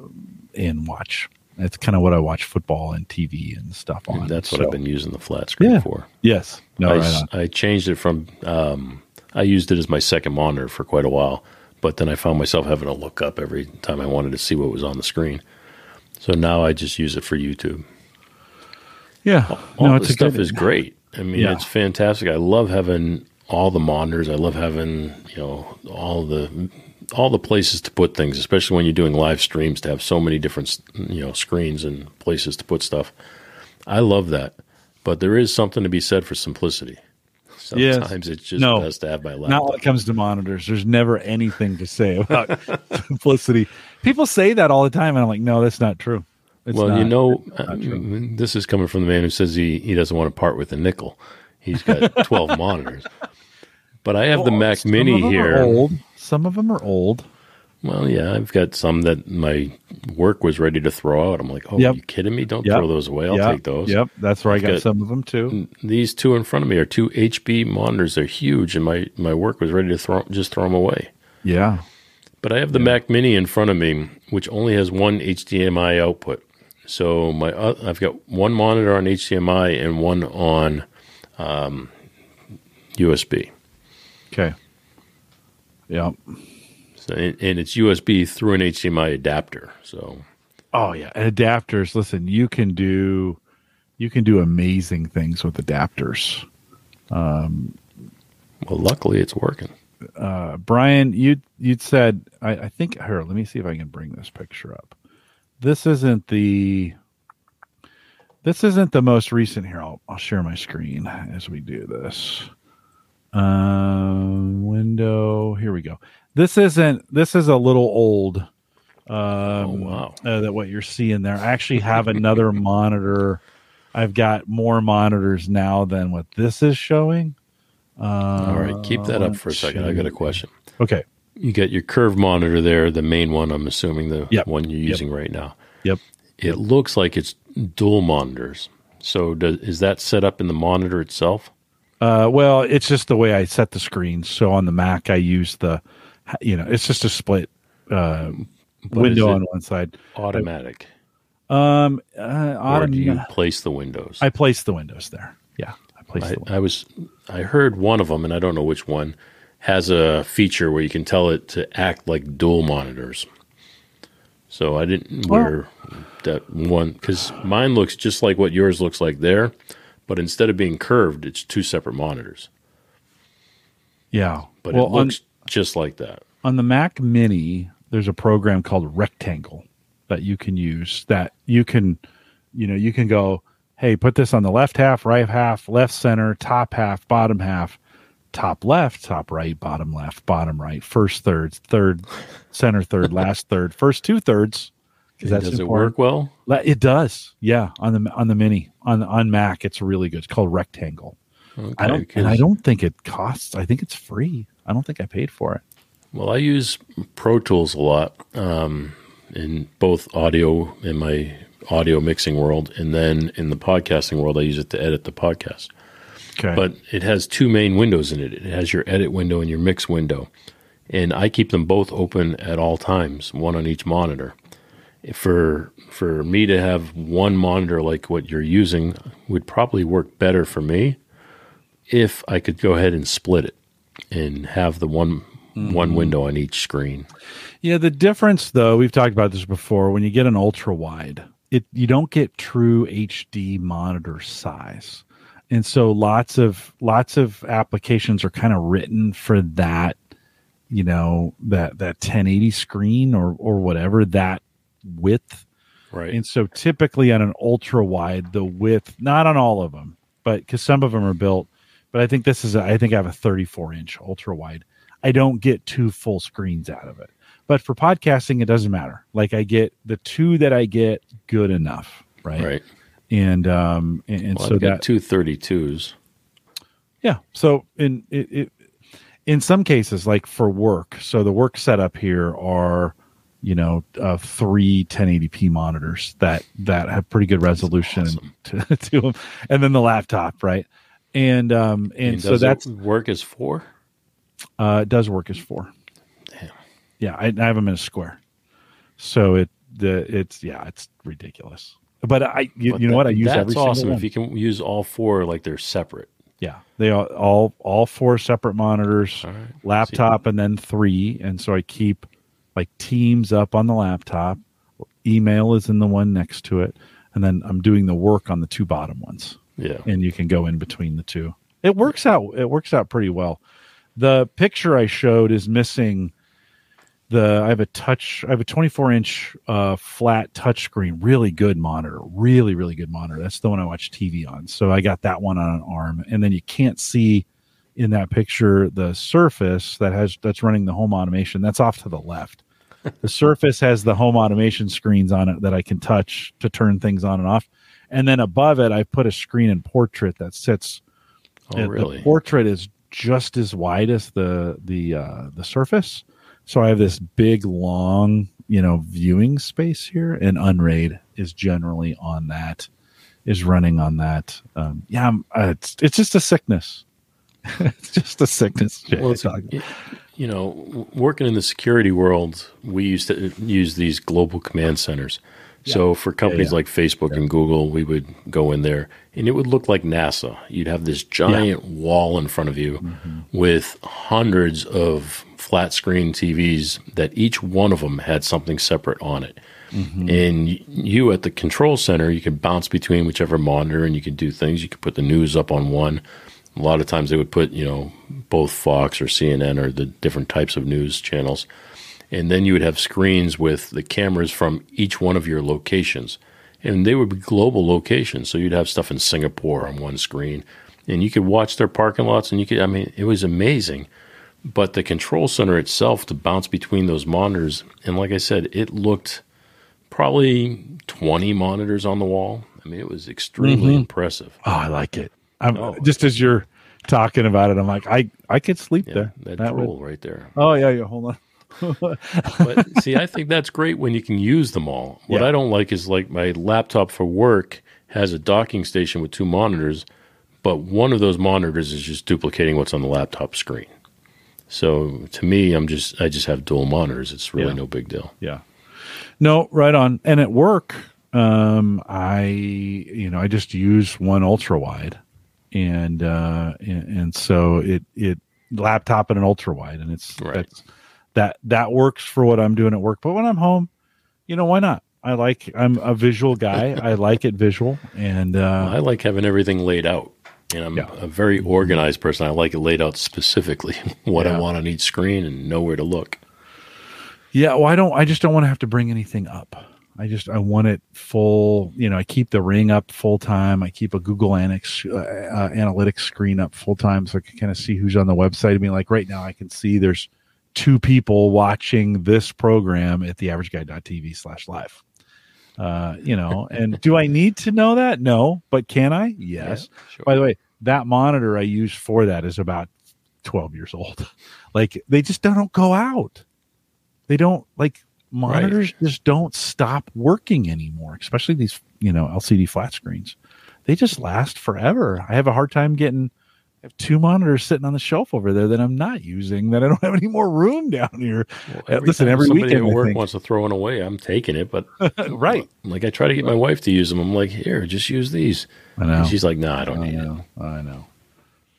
and watch. That's kind of what I watch football and TV and stuff on. That's what So- I've been using the flat screen Yeah. for. Yes. No. I, right. I changed it from. Um, I used it as my second monitor for quite a while, but then I found myself having to look up every time I wanted to see what was on the screen. So now I just use it for YouTube. Yeah. All no, this stuff good, is great. I mean, Yeah. it's fantastic. I love having all the monitors. I love having you know all the all the places to put things, especially when you're doing live streams. To have so many different you know screens and places to put stuff. I love that, but there is something to be said for simplicity. Yes. Sometimes it's just No. best to have my laptop. Not when it comes to monitors. There's never anything to say about <laughs> simplicity. People say that all the time, and I'm like, no, that's not true. It's well, not. you know, It's not true. uh, this is coming from the man who says he, he doesn't want to part with a nickel. He's got <laughs> 12 monitors. But I have the Mac some Mini of them are here. Old. Some of them are old. Well, yeah, I've got some that my work was ready to throw out. I'm like, oh, Yep. are you kidding me? Don't Yep. throw those away. I'll yep. take those. Yep, that's where I I've got, got- some of them too. These two in front of me are two HP monitors. They're huge, and my, my work was ready to throw just throw them away. Yeah. But I have the Mac Mini in front of me, which only has one HDMI output. So my uh, I've got one monitor on HDMI and one on um, USB. Okay. Yep. So, and, and it's USB through an HDMI adapter. So Oh yeah, and adapters. Listen, you can do you can do amazing things with adapters. well, luckily it's working. Uh, Brian, you you'd said I, I think here. Let me see if I can bring this picture up. This isn't the this isn't the most recent here. I'll I'll share my screen as we do this. Um, window. Here we go. This isn't. This is a little old. Um, Oh, wow. uh, that what you're seeing there. I actually have another <laughs> monitor. I've got more monitors now than what this is showing. Uh, All right, keep that up for a second. I got a question. Okay. You got your curved monitor there, the main one. I'm assuming the Yep. one you're Yep. using right now. Yep. It looks like it's dual monitors. So does, is that set up in the monitor itself? Uh, well, it's just the way I set the screens. So on the Mac, I use the, you know, it's just a split uh, window on one side. automatic, Um, uh, or do you place the windows? I place the windows there. Yeah, I place I, the. Windows. I was I heard one of them, and I don't know which one has a feature where you can tell it to act like dual monitors. So I didn't wear that one because mine looks just like what yours looks like there, but instead of being curved, it's two separate monitors. Yeah, But well, it looks just like that. on, on the Mac Mini, there's a program called Rectangle that you can use. That you can, you know, you can go, hey, put this on the left half, right half, left center, top half, bottom half, top left, top right, bottom left, bottom right, first third, third, center third, <laughs> last third, first two thirds. That's Does it work well? It does, yeah. On the on the mini on on Mac, it's really good. It's called Rectangle. Okay, I don't, and I don't think it costs. I think it's free. I don't think I paid for it. Well, I use Pro Tools a lot um, in both audio in my audio mixing world, and then in the podcasting world, I use it to edit the podcast. Okay, But it has two main windows in it. It has your edit window and your mix window, and I keep them both open at all times, one on each monitor. For for me to have one monitor like what you're using would probably work better for me if I could go ahead and split it and have the one one mm-hmm. window on each screen. Yeah, the difference though, we've talked about this before, when you get an ultra wide, it you don't get true HD monitor size. And so lots of lots of applications are kind of written for that, you know, that that 1080 screen or or whatever that width. Right. And so typically on an ultra wide, the width, not on all of them, but because some of them are built, but I think this is, a, I think I have a 34 inch ultra wide. I don't get two full screens out of it. But for podcasting, it doesn't matter. Like I get the two that I get good enough. Right. right. And, um, and, and Well, so I've got that, two 32s. yeah. So in, it, it, in some cases, like for work, so the work setup here are, you know, uh, three 1080p monitors that that have pretty good resolution awesome. <laughs> to, to them, and then the laptop, right? And um and, And so that's work is four. Uh, it does work as four. Damn. Yeah, I, I have them in a square. So it the it's yeah, it's ridiculous. But I you, But you know that- what I use That's awesome if you can use all four like they're separate. Yeah, they all all, all four separate monitors, right. laptop, and then three. And so I keep like Teams up on the laptop. Email is in the one next to it, and then I'm doing the work on the two bottom ones. Yeah. and you can go in between the two. It works out. It works out pretty well. The picture I showed is missing the. I have a touch. I have a 24 inch uh, flat touchscreen, really good monitor, really really good monitor. That's the one I watch TV on. So I got that one on an arm, and then you can't see in that picture the Surface that has that's running the home automation. That's off to the left. <laughs> the Surface has the home automation screens on it that I can touch to turn things on and off. And then above it, I put a screen in portrait that sits. Oh, really? The portrait is just as wide as the the uh, the Surface, so I have this big long you know viewing space here, and Unraid is generally on that, is running on that. Um, yeah, I'm, uh, it's it's just a sickness. <laughs> it's just a sickness. Well, it's, you know, working in the security world, we used to use these global command centers. So for companies yeah. like Facebook and Google, we would go in there and it would look like NASA. You'd have this giant wall in front of you Mm-hmm. with hundreds of flat screen TVs that each one of them had something separate on it. Mm-hmm. And you at the control center, you could bounce between whichever monitor and you could do things. You could put the news up on one. A lot of times they would put, you know, both Fox or CNN or the different types of news channels. And then you would have screens with the cameras from each one of your locations. And they would be global locations. So you'd have stuff in Singapore on one screen. And you could watch their parking lots and you could, I mean, it was amazing. But the control center itself to bounce between those monitors, and like I said, it looked probably 20 monitors on the wall. I mean, it was extremely Mhm. impressive. Oh, I like it. I'm Oh. just as you're talking about it, I'm like, I I could sleep Yeah, there. that, That would- right there. oh yeah, yeah. Hold on. but <laughs> see, I think that's great when you can use them all. What Yeah. I don't like is like my laptop for work has a docking station with two monitors, but one of those monitors is just duplicating what's on the laptop screen. So to me, I'm just I just have dual monitors. It's really Yeah. no big deal. Yeah. No, right on. And at work, um, I you know I just use one ultra wide, and uh, and, and so it it laptop and an ultra wide, and it's Right. that's that that works for what I'm doing at work. But when I'm home, you know why not? I like I'm a visual guy. <laughs> I like it visual, and uh, I like having everything laid out. And I'm Yeah. a very organized person. I like it laid out specifically <laughs> what I want on each screen and know where to look. Yeah, well, I don't. I just don't want to have to bring anything up. I just I want it full. You know, I keep the ring up full time. I keep a Google Analytics uh, uh, analytics screen up full time, so I can kind of see who's on the website. I mean, like right now, I can see there's two people watching this program at theaverageguy.tv slash live. Uh, you know, and do I need to know that? No, but can I? <laughs> Yes. Yeah, sure. By the way, that monitor I use for that is about 12 years old. <laughs> Like they just don't go out. They don't like monitors just don't stop working anymore, especially these, you know, LCD flat screens. They just last forever. I have a hard time getting I have two monitors sitting on the shelf over there that I'm not using that I don't <laughs> have any more room down here. Well, Uh, listen, every somebody weekend, at work wants to throw one away, I'm taking it. But <laughs> right. like I try to get my wife to use them. I'm like, here, just use these. I know. And she's like, no, I don't I need it. I know.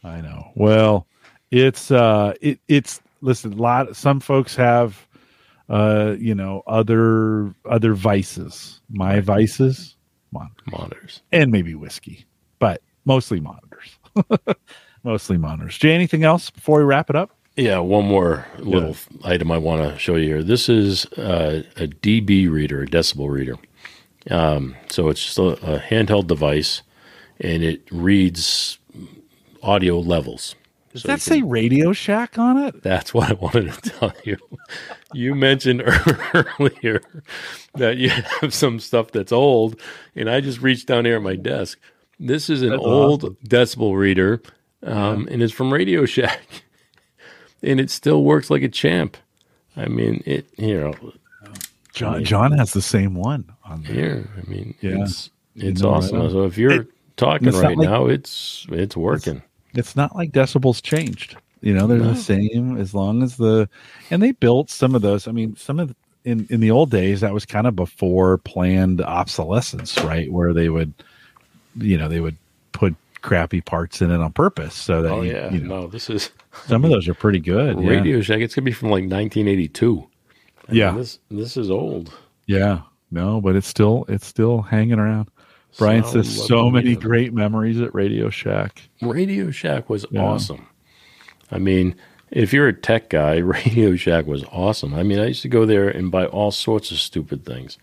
I know. Well, it's uh it it's listen, a lot some folks have uh you know other other vices. My vices, mon- Monitors. and maybe whiskey, but mostly monitors. <laughs> mostly monitors. Jay, anything else before we wrap it up? Yeah, one more little item I want to show you here. This is uh, a dB reader, a decibel reader. Um, so it's just a, a handheld device, and it reads audio levels. Does So that you say Radio Shack on it? That's what I wanted to tell you. You mentioned <laughs> earlier that you have some stuff that's old, and I just reached down here at my desk. This is an That's old decibel reader, um, and it's from Radio Shack, <laughs> and it still works like a champ. I mean, it you know John John has the same one on there. here. I mean, Yeah. it's it's know, awesome. on. So if you're It- talking right like- now, it's it's working. It's not like decibels changed. You know, they're No. the same as long as the and they built some of those. I mean, some of the, in in the old days that was kind of before planned obsolescence, right? Where they would, you know, they would crappy parts in it on purpose so that Oh you, yeah, you know, no, this is some of those are pretty good. yeah. Radio Shack. It's gonna be from like 1982. I mean, Yeah. this this is old. Yeah, no, but it's still it's still hanging around. Brian Sound says so many great memories at Radio Shack. Radio Shack was Yeah. awesome. I mean, if you're a tech guy, <laughs> Radio Shack was awesome. I mean, I used to go there and buy all sorts of stupid things.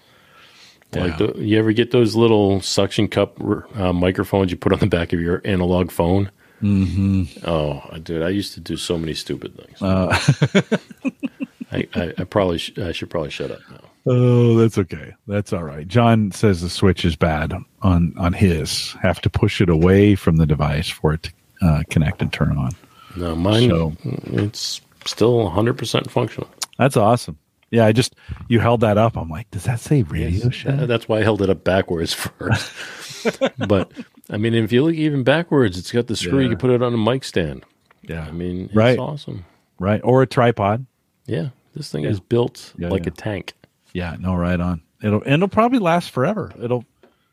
Like, the, you ever get those little suction cup uh, microphones you put on the back of your analog phone? Mm-hmm. Oh, dude, I used to do so many stupid things. Uh, <laughs> I, I, I probably sh- I should probably shut up now. oh, that's okay. That's all right. John says the switch is bad on on his. Have to push it away from the device for it to uh, connect and turn on. No, mine So- it's still 100 percent functional. That's awesome. Yeah, I just you held that up. I'm like, does that say Radio Yes, Shack? that's why I held it up backwards <laughs> first. <laughs> but I mean, if you look even backwards, it's got the screw. You can put it on a mic stand. yeah, I mean, it's Right. awesome. right. Or a tripod. Yeah, this thing Yeah. is built Yeah, like yeah. a tank. Yeah, no, right on. It'll and it'll probably last forever. It'll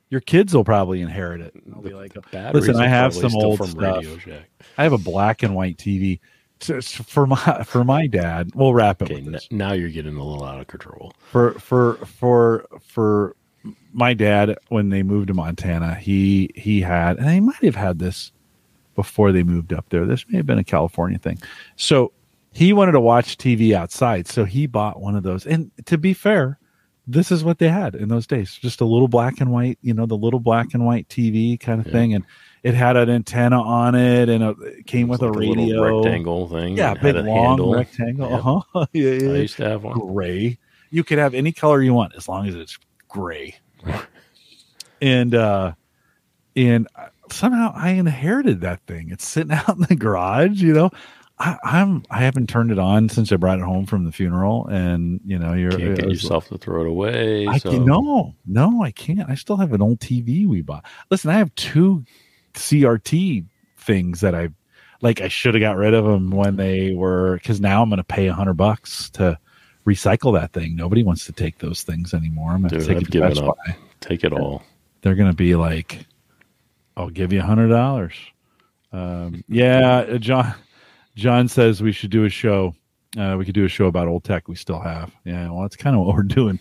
your kids will probably inherit it. They'll be like, Listen, I have some old stuff. I have a black and white TV. For my for my dad, we'll wrap it Okay, n- now you're getting a little out of control. For for for for my dad when they moved to Montana, he he had and he might have had this before they moved up there. This may have been a California thing. So he wanted to watch TV outside, so he bought one of those. And to be fair, this is what they had in those days just a little black and white you know the little black and white tv kind of Yeah. thing and it had an antenna on it and a, it came with It's a like little radio rectangle thing. yeah big a long handle. rectangle Yeah. uh-huh. <laughs> yeah, yeah, I used to have one. gray you could have any color you want as long as it's gray and uh and somehow i inherited that thing it's sitting <laughs> out in the garage you know I, I'm I haven't turned it on since I brought it home from the funeral, and you know you're Can't get it yourself to throw it away. I so can, no, no, I can't. I still have an old TV we bought. Listen, I have two CRT things that I like. I should have got rid of them when they were because now I'm going to pay a hundred bucks to recycle that thing. Nobody wants to take those things anymore. I'm going to take I've it to given Best up. Buy. take it all. They're going to be like, "I'll give you a hundred dollars." Um, yeah, uh, John. John says we should do a show. Uh, we could do a show about old tech. We still have. Yeah, well, that's kind of what we're doing.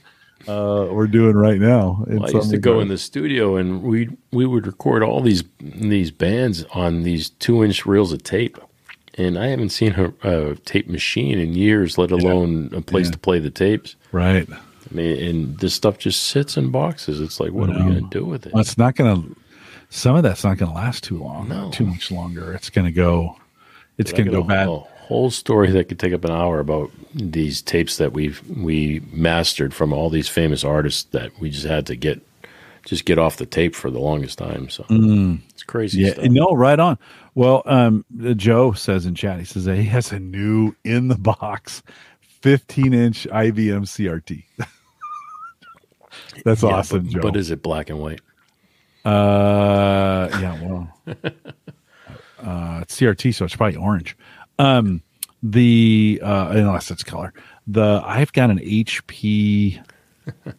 Uh, we're doing right now. Well, I used to go in the studio and we we would record all these these bands on these two inch reels of tape, and I haven't seen a, tape machine in years, let alone a place Yeah. to play the tapes. right. I mean, and this stuff just sits in boxes. It's like, what are we going to do with it? Well, it's not going to. Some of that's not going to last too long. No. Too much longer. It's going to go. It's going to go bad. A whole story that could take up an hour about these tapes that we've we mastered from all these famous artists that we just had to get just get off the tape for the longest time. So it's crazy. Mm. Yeah, stuff. no, right on. Well, um, Joe says in chat, he says that he has a new in the box 15 inch IBM CRT. <laughs> That's Yeah, awesome, but, Joe. but is it black and white? Uh, yeah, well, <laughs> uh, it's CRT, so it's probably orange. Um, the uh, unless it's color. The I've got an HP.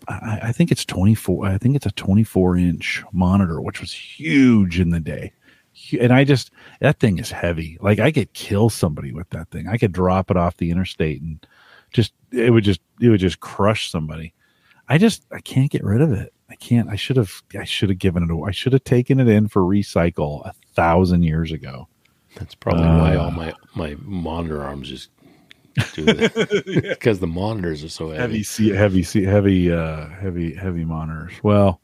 I, I think it's twenty four. I think it's a twenty four inch monitor, which was huge in the day. And I just that thing is heavy. Like I could kill somebody with that thing. I could drop it off the interstate and just it would just it would just crush somebody. I just I can't get rid of it. I can't. I should have. I should have given it. away. I should have taken it in for recycle a thousand years ago. That's probably why Uh. all my my monitor arms just do that <laughs> <laughs> because the monitors are so Heavy, heavy. heavy, heavy, uh, heavy, heavy monitors. Well,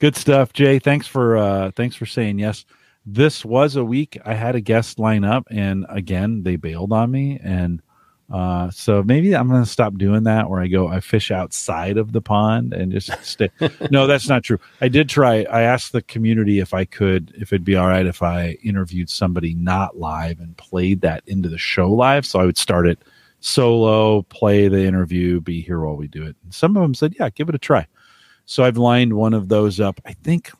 good stuff, Jay. Thanks for uh, thanks for saying yes. This was a week I had a guest line up, and again they bailed on me, and uh, so maybe I'm going to stop doing that. Where I go, I fish outside of the pond and just stay. <laughs> no, that's not true. I did try. I asked the community if I could, if it'd be all right if I interviewed somebody not live and played that into the show live. So I would start it solo, play the interview, be here while we do it. And some of them said, "Yeah, give it a try." So I've lined one of those up. I think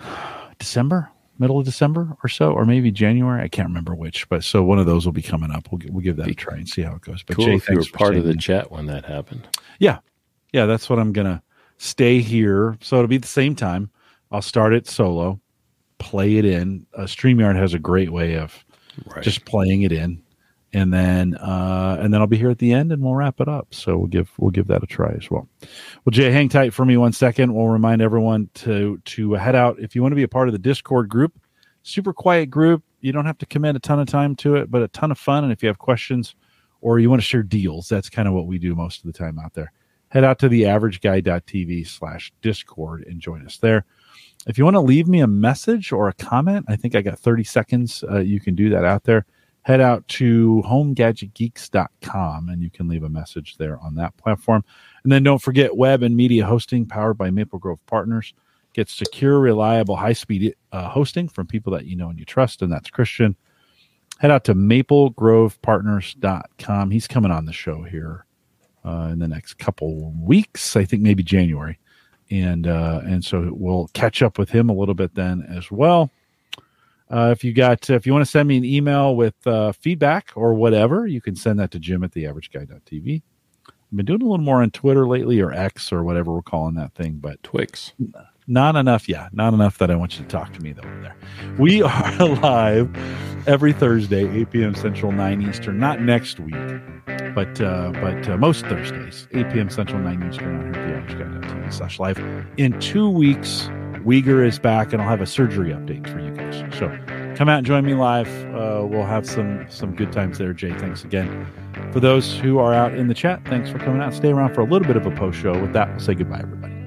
<sighs> December, middle of December or so, or maybe January. I can't remember which, but so one of those will be coming up. We'll we'll give that a try and see how it goes. But cool Jay, if you were part of the chat when that happened. Yeah, yeah, that's what I'm gonna stay here. So it'll be the same time. I'll start it solo, play it in. Uh, Streamyard has a great way of Right. just playing it in, and then uh, and then I'll be here at the end, and we'll wrap it up. So we'll give we'll give that a try as well. Well, Jay, hang tight for me one second. We'll remind everyone to to head out if you want to be a part of the Discord group. Super quiet group. You don't have to commit a ton of time to it, but a ton of fun. And if you have questions or you want to share deals, that's kind of what we do most of the time out there. Head out to the averageguy.tv slash discord and join us there. If you want to leave me a message or a comment, I think I got 30 seconds. Uh, you can do that out there. Head out to homegadgetgeeks.com and you can leave a message there on that platform. And then don't forget web and media hosting powered by Maple Grove Partners. Get secure, reliable, high speed uh, hosting from people that you know and you trust, and that's Christian. Head out to maplegrovepartners.com. He's coming on the show here uh, in the next couple weeks, I think maybe January and uh, and so we'll catch up with him a little bit then as well. Uh, if you got if you want to send me an email with uh, feedback or whatever, you can send that to Jim at theaverageguy.tv. I've been doing a little more on Twitter lately or X or whatever we're calling that thing, but Twix. not enough. Yeah, not enough that I want you to talk to me though. There, we <laughs> are live every Thursday, 8 p.m. Central, 9 Eastern. Not next week, but uh, but uh, most Thursdays, 8 p.m. Central, 9 Eastern on here at theaverageguy.tv slash live. In two weeks, Uyghur is back, and I'll have a surgery update for you guys. So come out and join me live. Uh, we'll have some some good times there. Jay, thanks again. For those who are out in the chat, thanks for coming out. Stay around for a little bit of a post show. With that, we'll say goodbye, everybody.